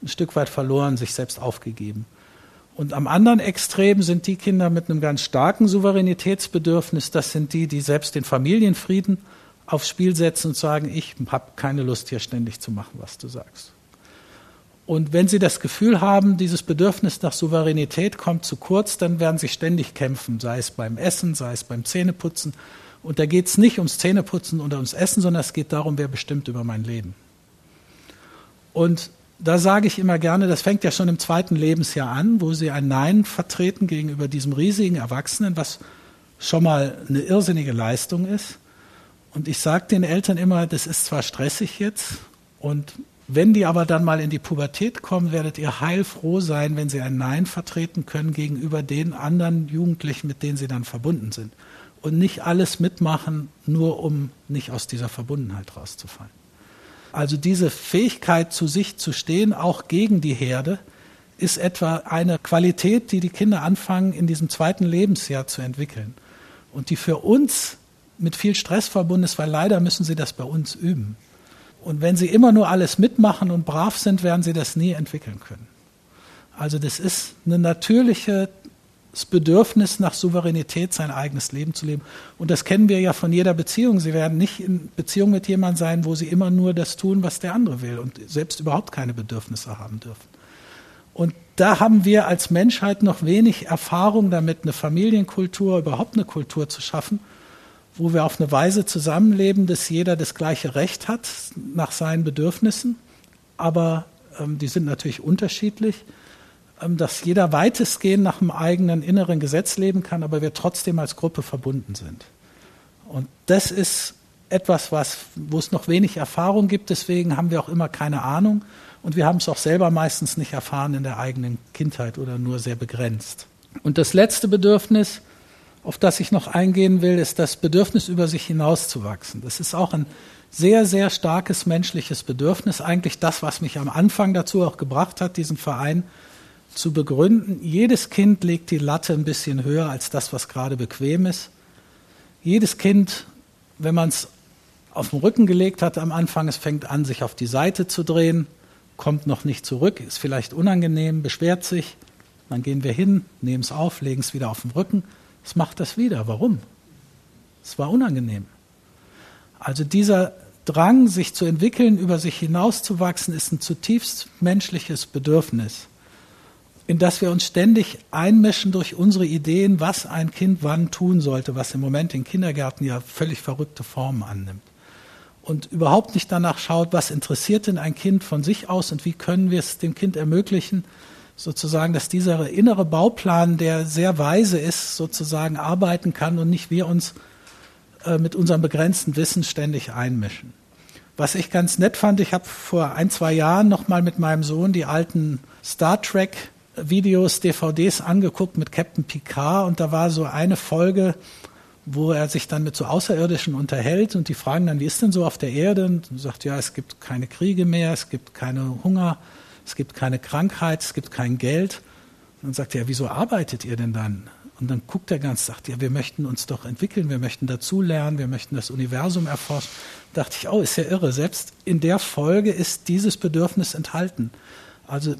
ein Stück weit verloren, sich selbst aufgegeben. Und am anderen Extrem sind die Kinder mit einem ganz starken Souveränitätsbedürfnis, das sind die, die selbst den Familienfrieden aufs Spiel setzen und sagen, ich habe keine Lust hier ständig zu machen, was du sagst. Und wenn Sie das Gefühl haben, dieses Bedürfnis nach Souveränität kommt zu kurz, dann werden Sie ständig kämpfen, sei es beim Essen, sei es beim Zähneputzen. Und da geht es nicht ums Zähneputzen oder ums Essen, sondern es geht darum, wer bestimmt über mein Leben. Und da sage ich immer gerne, das fängt ja schon im zweiten Lebensjahr an, wo Sie ein Nein vertreten gegenüber diesem riesigen Erwachsenen, was schon mal eine irrsinnige Leistung ist. Und ich sage den Eltern immer, das ist zwar stressig jetzt und wenn die aber dann mal in die Pubertät kommen, werdet ihr heilfroh sein, wenn sie ein Nein vertreten können gegenüber den anderen Jugendlichen, mit denen sie dann verbunden sind. Und nicht alles mitmachen, nur um nicht aus dieser Verbundenheit rauszufallen. Also diese Fähigkeit, zu sich zu stehen, auch gegen die Herde, ist etwa eine Qualität, die die Kinder anfangen, in diesem zweiten Lebensjahr zu entwickeln. Und die für uns mit viel Stress verbunden ist, weil leider müssen sie das bei uns üben. Und wenn sie immer nur alles mitmachen und brav sind, werden sie das nie entwickeln können. Also das ist ein natürliches Bedürfnis nach Souveränität, sein eigenes Leben zu leben. Und das kennen wir ja von jeder Beziehung. Sie werden nicht in Beziehung mit jemandem sein, wo sie immer nur das tun, was der andere will und selbst überhaupt keine Bedürfnisse haben dürfen. Und da haben wir als Menschheit noch wenig Erfahrung damit, eine Familienkultur, überhaupt eine Kultur zu schaffen, wo wir auf eine Weise zusammenleben, dass jeder das gleiche Recht hat nach seinen Bedürfnissen, aber ähm, die sind natürlich unterschiedlich, ähm, dass jeder weitestgehend nach dem eigenen inneren Gesetz leben kann, aber wir trotzdem als Gruppe verbunden sind. Und das ist etwas, was, wo es noch wenig Erfahrung gibt, deswegen haben wir auch immer keine Ahnung und wir haben es auch selber meistens nicht erfahren in der eigenen Kindheit oder nur sehr begrenzt. Und das letzte Bedürfnis, auf das ich noch eingehen will, ist das Bedürfnis, über sich hinauszuwachsen. Das ist auch ein sehr, sehr starkes menschliches Bedürfnis. Eigentlich das, was mich am Anfang dazu auch gebracht hat, diesen Verein zu begründen. Jedes Kind legt die Latte ein bisschen höher als das, was gerade bequem ist. Jedes Kind, wenn man es auf den Rücken gelegt hat am Anfang, es fängt an, sich auf die Seite zu drehen, kommt noch nicht zurück, ist vielleicht unangenehm, beschwert sich. Dann gehen wir hin, nehmen es auf, legen es wieder auf den Rücken es macht das wieder. Warum? Es war unangenehm. Also dieser Drang, sich zu entwickeln, über sich hinauszuwachsen, ist ein zutiefst menschliches Bedürfnis, in das wir uns ständig einmischen durch unsere Ideen, was ein Kind wann tun sollte, was im Moment in Kindergärten ja völlig verrückte Formen annimmt. und überhaupt nicht danach schaut, was interessiert denn ein Kind von sich aus und wie können wir es dem Kind ermöglichen, sozusagen, dass dieser innere Bauplan, der sehr weise ist, sozusagen arbeiten kann und nicht wir uns äh, mit unserem begrenzten Wissen ständig einmischen. Was ich ganz nett fand, ich habe vor ein, zwei Jahren nochmal mit meinem Sohn die alten Star Trek Videos, DVDs angeguckt mit Captain Picard und da war so eine Folge, wo er sich dann mit so Außerirdischen unterhält und die fragen dann, wie ist denn so auf der Erde? Und sagt, ja, es gibt keine Kriege mehr, es gibt keine Hunger, es gibt keine Krankheit, es gibt kein Geld. Und dann sagt er, wieso arbeitet ihr denn dann? Und dann guckt er ganz, sagt, ja, wir möchten uns doch entwickeln, wir möchten dazulernen, wir möchten das Universum erforschen. Da dachte ich, oh, ist ja irre. Selbst in der Folge ist dieses Bedürfnis enthalten. Also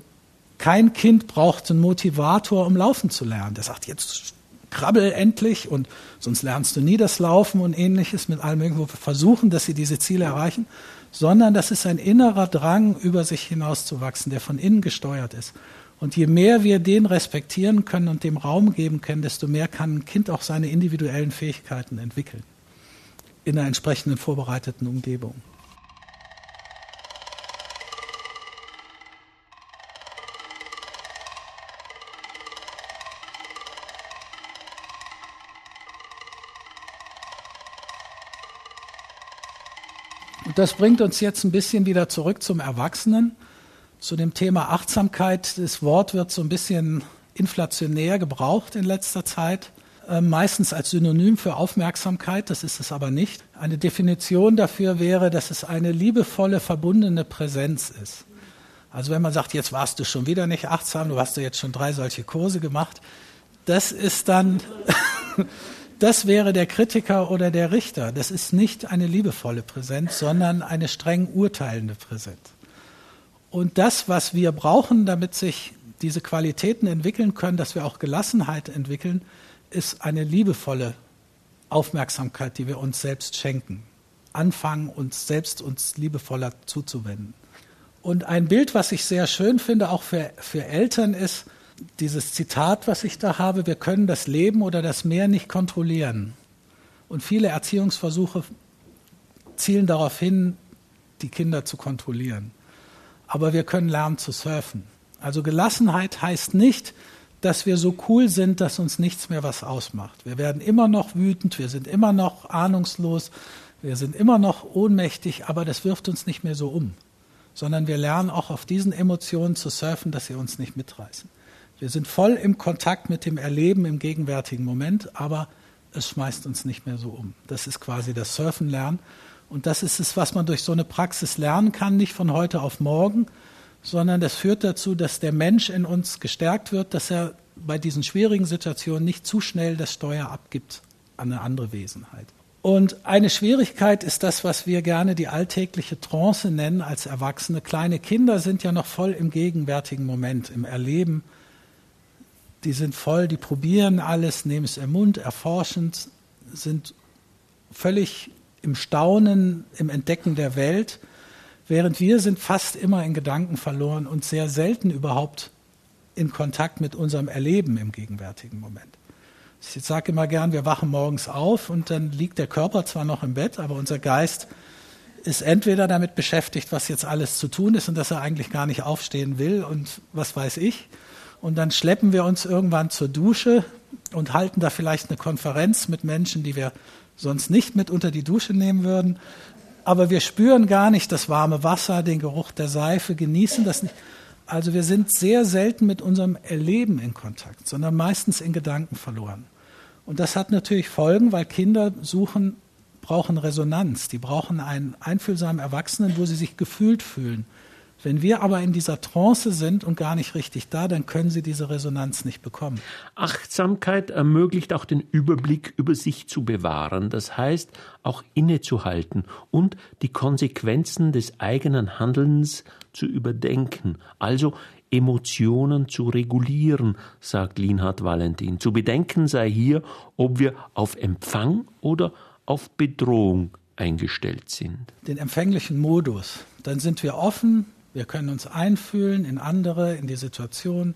kein Kind braucht einen Motivator, um laufen zu lernen. Der sagt, jetzt krabbel endlich und sonst lernst du nie das Laufen und ähnliches mit allem irgendwo versuchen, dass sie diese Ziele erreichen, sondern das ist ein innerer Drang, über sich hinauszuwachsen, der von innen gesteuert ist. Und je mehr wir den respektieren können und dem Raum geben können, desto mehr kann ein Kind auch seine individuellen Fähigkeiten entwickeln in einer entsprechenden vorbereiteten Umgebung. Und das bringt uns jetzt ein bisschen wieder zurück zum Erwachsenen, zu dem Thema Achtsamkeit. Das Wort wird so ein bisschen inflationär gebraucht in letzter Zeit, äh, meistens als Synonym für Aufmerksamkeit, das ist es aber nicht. Eine Definition dafür wäre, dass es eine liebevolle, verbundene Präsenz ist. Also wenn man sagt, jetzt warst du schon wieder nicht achtsam, du hast ja jetzt schon drei solche Kurse gemacht, das ist dann Das wäre der Kritiker oder der Richter. Das ist nicht eine liebevolle Präsenz, sondern eine streng urteilende Präsenz. Und das, was wir brauchen, damit sich diese Qualitäten entwickeln können, dass wir auch Gelassenheit entwickeln, ist eine liebevolle Aufmerksamkeit, die wir uns selbst schenken. Anfangen, uns selbst uns liebevoller zuzuwenden. Und ein Bild, was ich sehr schön finde, auch für, für Eltern, ist, dieses Zitat, was ich da habe, wir können das Leben oder das Meer nicht kontrollieren. Und viele Erziehungsversuche zielen darauf hin, die Kinder zu kontrollieren. Aber wir können lernen zu surfen. Also Gelassenheit heißt nicht, dass wir so cool sind, dass uns nichts mehr was ausmacht. Wir werden immer noch wütend, wir sind immer noch ahnungslos, wir sind immer noch ohnmächtig, aber das wirft uns nicht mehr so um, sondern wir lernen auch auf diesen Emotionen zu surfen, dass sie uns nicht mitreißen. Wir sind voll im Kontakt mit dem Erleben im gegenwärtigen Moment, aber es schmeißt uns nicht mehr so um. Das ist quasi das Surfen lernen. Und das ist es, was man durch so eine Praxis lernen kann, nicht von heute auf morgen, sondern das führt dazu, dass der Mensch in uns gestärkt wird, dass er bei diesen schwierigen Situationen nicht zu schnell das Steuer abgibt an eine andere Wesenheit. Und eine Schwierigkeit ist das, was wir gerne die alltägliche Trance nennen als Erwachsene. Kleine Kinder sind ja noch voll im gegenwärtigen Moment, im Erleben die sind voll, die probieren alles, nehmen es im Mund, erforschend, sind völlig im Staunen, im Entdecken der Welt, während wir sind fast immer in Gedanken verloren und sehr selten überhaupt in Kontakt mit unserem Erleben im gegenwärtigen Moment. Ich sage immer gern, wir wachen morgens auf und dann liegt der Körper zwar noch im Bett, aber unser Geist ist entweder damit beschäftigt, was jetzt alles zu tun ist und dass er eigentlich gar nicht aufstehen will und was weiß ich, und dann schleppen wir uns irgendwann zur Dusche und halten da vielleicht eine Konferenz mit Menschen, die wir sonst nicht mit unter die Dusche nehmen würden. Aber wir spüren gar nicht das warme Wasser, den Geruch der Seife, genießen das nicht. Also wir sind sehr selten mit unserem Erleben in Kontakt, sondern meistens in Gedanken verloren. Und das hat natürlich Folgen, weil Kinder suchen, brauchen Resonanz. Die brauchen einen einfühlsamen Erwachsenen, wo sie sich gefühlt fühlen. Wenn wir aber in dieser Trance sind und gar nicht richtig da, dann können sie diese Resonanz nicht bekommen. Achtsamkeit ermöglicht auch den Überblick über sich zu bewahren, das heißt auch innezuhalten und die Konsequenzen des eigenen Handelns zu überdenken, also Emotionen zu regulieren, sagt Linhard Valentin. Zu bedenken sei hier, ob wir auf Empfang oder auf Bedrohung eingestellt sind. Den empfänglichen Modus. Dann sind wir offen, wir können uns einfühlen in andere, in die Situation.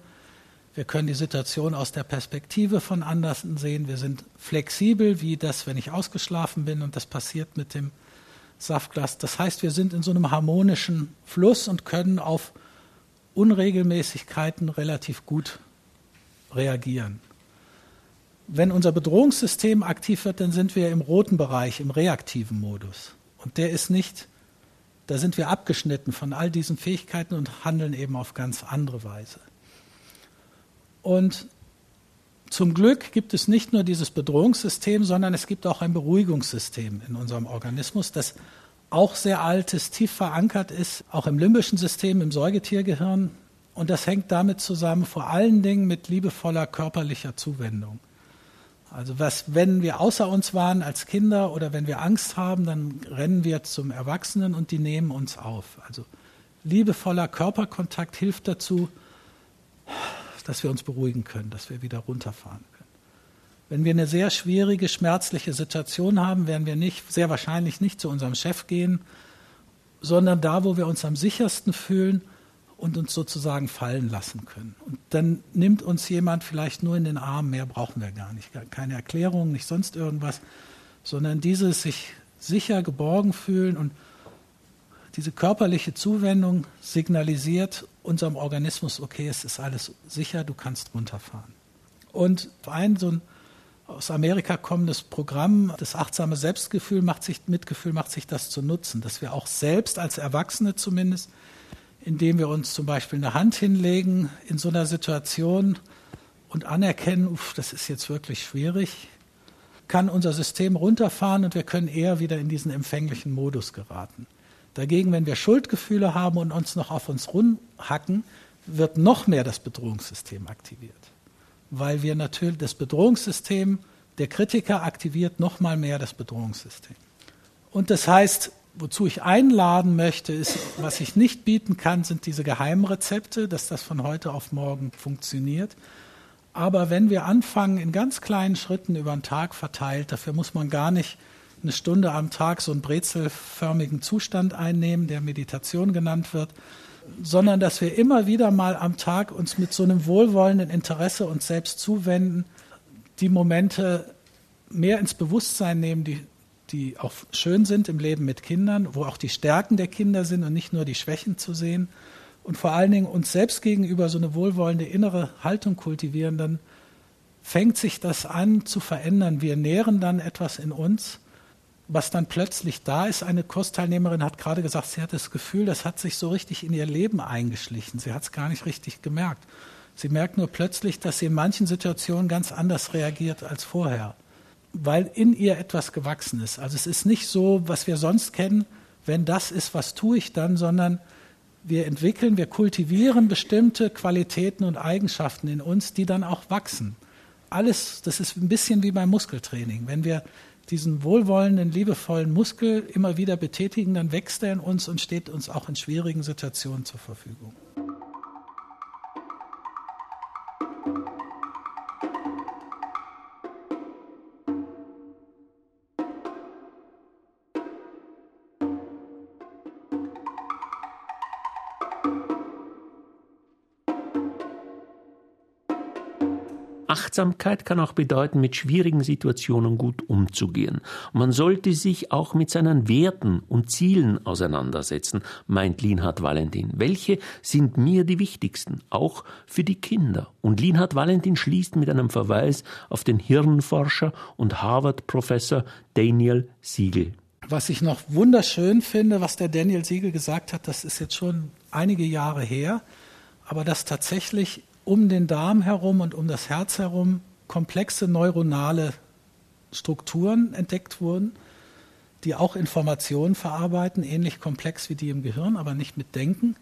Wir können die Situation aus der Perspektive von anderen sehen. Wir sind flexibel, wie das, wenn ich ausgeschlafen bin und das passiert mit dem Saftglas. Das heißt, wir sind in so einem harmonischen Fluss und können auf Unregelmäßigkeiten relativ gut reagieren. Wenn unser Bedrohungssystem aktiv wird, dann sind wir im roten Bereich, im reaktiven Modus. Und der ist nicht, da sind wir abgeschnitten von all diesen Fähigkeiten und handeln eben auf ganz andere Weise. Und zum Glück gibt es nicht nur dieses Bedrohungssystem, sondern es gibt auch ein Beruhigungssystem in unserem Organismus, das auch sehr alt ist, tief verankert ist, auch im limbischen System, im Säugetiergehirn. Und das hängt damit zusammen, vor allen Dingen mit liebevoller körperlicher Zuwendung. Also was, wenn wir außer uns waren als Kinder oder wenn wir Angst haben, dann rennen wir zum Erwachsenen und die nehmen uns auf. Also liebevoller Körperkontakt hilft dazu, dass wir uns beruhigen können, dass wir wieder runterfahren können. Wenn wir eine sehr schwierige, schmerzliche Situation haben, werden wir nicht, sehr wahrscheinlich nicht zu unserem Chef gehen, sondern da, wo wir uns am sichersten fühlen und uns sozusagen fallen lassen können. Und dann nimmt uns jemand vielleicht nur in den Arm, mehr brauchen wir gar nicht. Keine Erklärung, nicht sonst irgendwas, sondern dieses sich sicher geborgen fühlen und diese körperliche Zuwendung signalisiert unserem Organismus, okay, es ist alles sicher, du kannst runterfahren. Und ein so ein aus Amerika kommendes Programm, das achtsame Selbstgefühl macht sich, Mitgefühl macht sich das zu nutzen, dass wir auch selbst als Erwachsene zumindest, indem wir uns zum Beispiel eine Hand hinlegen in so einer Situation und anerkennen, uff, das ist jetzt wirklich schwierig, kann unser System runterfahren und wir können eher wieder in diesen empfänglichen Modus geraten. Dagegen, wenn wir Schuldgefühle haben und uns noch auf uns rumhacken, wird noch mehr das Bedrohungssystem aktiviert. Weil wir natürlich das Bedrohungssystem, der Kritiker aktiviert noch mal mehr das Bedrohungssystem. Und das heißt, wozu ich einladen möchte, ist, was ich nicht bieten kann, sind diese geheimen Rezepte, dass das von heute auf morgen funktioniert. Aber wenn wir anfangen, in ganz kleinen Schritten über den Tag verteilt, dafür muss man gar nicht eine Stunde am Tag so einen brezelförmigen Zustand einnehmen, der Meditation genannt wird, sondern dass wir immer wieder mal am Tag uns mit so einem wohlwollenden Interesse uns selbst zuwenden, die Momente mehr ins Bewusstsein nehmen, die, die auch schön sind im Leben mit Kindern, wo auch die Stärken der Kinder sind und nicht nur die Schwächen zu sehen und vor allen Dingen uns selbst gegenüber so eine wohlwollende innere Haltung kultivieren, dann fängt sich das an zu verändern. Wir nähren dann etwas in uns was dann plötzlich da ist. Eine Kursteilnehmerin hat gerade gesagt, sie hat das Gefühl, das hat sich so richtig in ihr Leben eingeschlichen. Sie hat es gar nicht richtig gemerkt. Sie merkt nur plötzlich, dass sie in manchen Situationen ganz anders reagiert als vorher, weil in ihr etwas gewachsen ist. Also es ist nicht so, was wir sonst kennen, wenn das ist, was tue ich dann, sondern wir entwickeln, wir kultivieren bestimmte Qualitäten und Eigenschaften in uns, die dann auch wachsen. Alles, das ist ein bisschen wie beim Muskeltraining. Wenn wir diesen wohlwollenden, liebevollen Muskel immer wieder betätigen, dann wächst er in uns und steht uns auch in schwierigen Situationen zur Verfügung. Achtsamkeit kann auch bedeuten, mit schwierigen Situationen gut umzugehen. Man sollte sich auch mit seinen Werten und Zielen auseinandersetzen, meint Linhard Valentin. Welche sind mir die wichtigsten, auch für die Kinder? Und Linhard Valentin schließt mit einem Verweis auf den Hirnforscher und Harvard-Professor Daniel Siegel. Was ich noch wunderschön finde, was der Daniel Siegel gesagt hat, das ist jetzt schon einige Jahre her, aber dass tatsächlich um den Darm herum und um das Herz herum komplexe neuronale Strukturen entdeckt wurden, die auch Informationen verarbeiten, ähnlich komplex wie die im Gehirn, aber nicht mit Denken.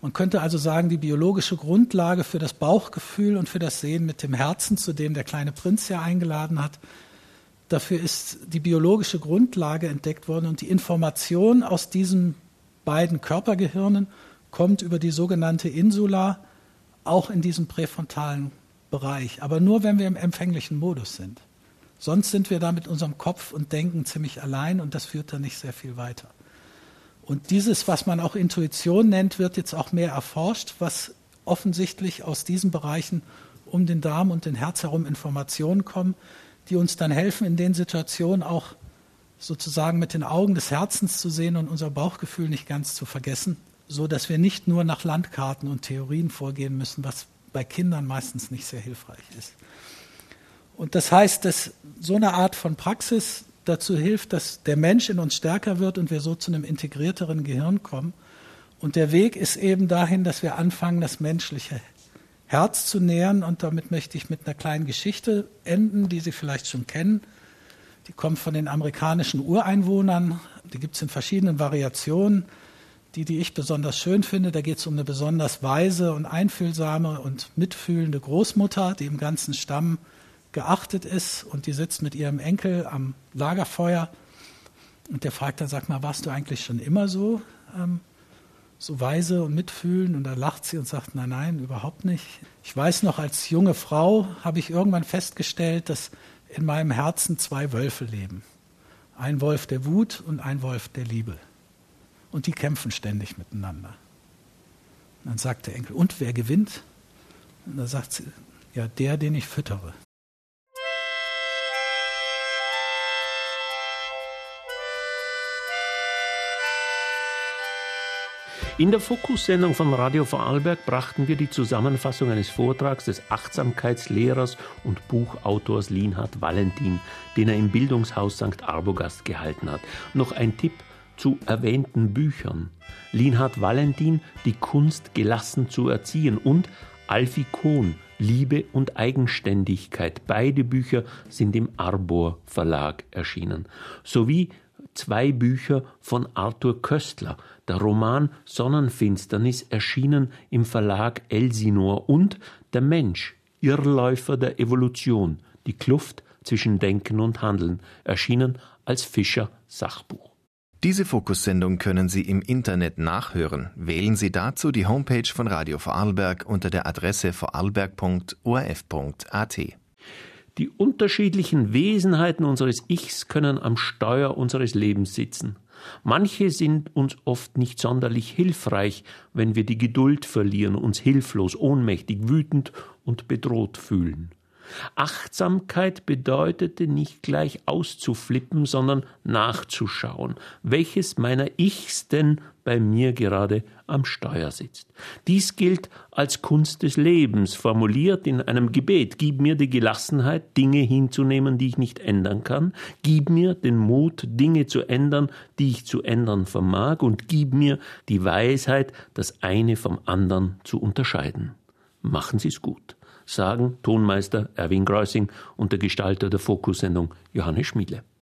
Man könnte also sagen, die biologische Grundlage für das Bauchgefühl und für das Sehen mit dem Herzen, zu dem der kleine Prinz ja eingeladen hat, dafür ist die biologische Grundlage entdeckt worden und die Information aus diesen beiden Körpergehirnen kommt über die sogenannte Insula, auch in diesem präfrontalen Bereich, aber nur wenn wir im empfänglichen Modus sind. Sonst sind wir da mit unserem Kopf und Denken ziemlich allein und das führt dann nicht sehr viel weiter. Und dieses, was man auch Intuition nennt, wird jetzt auch mehr erforscht, was offensichtlich aus diesen Bereichen um den Darm und den Herz herum Informationen kommen, die uns dann helfen, in den Situationen auch sozusagen mit den Augen des Herzens zu sehen und unser Bauchgefühl nicht ganz zu vergessen, so dass wir nicht nur nach Landkarten und Theorien vorgehen müssen, was bei Kindern meistens nicht sehr hilfreich ist. Und das heißt, dass so eine Art von Praxis dazu hilft, dass der Mensch in uns stärker wird und wir so zu einem integrierteren Gehirn kommen. Und der Weg ist eben dahin, dass wir anfangen, das menschliche Herz zu nähern. Und damit möchte ich mit einer kleinen Geschichte enden, die Sie vielleicht schon kennen. Die kommt von den amerikanischen Ureinwohnern. Die gibt es in verschiedenen Variationen. Die, die ich besonders schön finde, da geht es um eine besonders weise und einfühlsame und mitfühlende Großmutter, die im ganzen Stamm geachtet ist und die sitzt mit ihrem Enkel am Lagerfeuer und der fragt dann, sag mal, warst du eigentlich schon immer so, ähm, so weise und mitfühlend? Und da lacht sie und sagt, nein, nein, überhaupt nicht. Ich weiß noch, als junge Frau habe ich irgendwann festgestellt, dass in meinem Herzen zwei Wölfe leben. Ein Wolf der Wut und ein Wolf der Liebe. Und die kämpfen ständig miteinander. Und dann sagt der Enkel, und wer gewinnt? Und da sagt sie, ja, der, den ich füttere. In der Fokussendung von Radio Vorarlberg brachten wir die Zusammenfassung eines Vortrags des Achtsamkeitslehrers und Buchautors Linhard Valentin, den er im Bildungshaus St. Arbogast gehalten hat. Noch ein Tipp zu erwähnten Büchern. Linhard Valentin, Die Kunst gelassen zu erziehen und Alfie Kohn, Liebe und Eigenständigkeit. Beide Bücher sind im Arbor Verlag erschienen. Sowie zwei Bücher von Arthur Köstler, der Roman Sonnenfinsternis erschienen im Verlag Elsinor und Der Mensch, Irrläufer der Evolution, die Kluft zwischen Denken und Handeln, erschienen als Fischer Sachbuch. Diese Fokussendung können Sie im Internet nachhören. Wählen Sie dazu die Homepage von Radio Vorarlberg unter der Adresse vorarlberg.orf.at. Die unterschiedlichen Wesenheiten unseres Ichs können am Steuer unseres Lebens sitzen. Manche sind uns oft nicht sonderlich hilfreich, wenn wir die Geduld verlieren, uns hilflos, ohnmächtig, wütend und bedroht fühlen. Achtsamkeit bedeutete nicht gleich auszuflippen, sondern nachzuschauen, welches meiner Ichs denn bei mir gerade am Steuer sitzt. Dies gilt als Kunst des Lebens, formuliert in einem Gebet. Gib mir die Gelassenheit, Dinge hinzunehmen, die ich nicht ändern kann. Gib mir den Mut, Dinge zu ändern, die ich zu ändern vermag. Und gib mir die Weisheit, das eine vom anderen zu unterscheiden. Machen Sie es gut sagen Tonmeister Erwin Greusing und der Gestalter der Fokussendung Johannes Schmiele.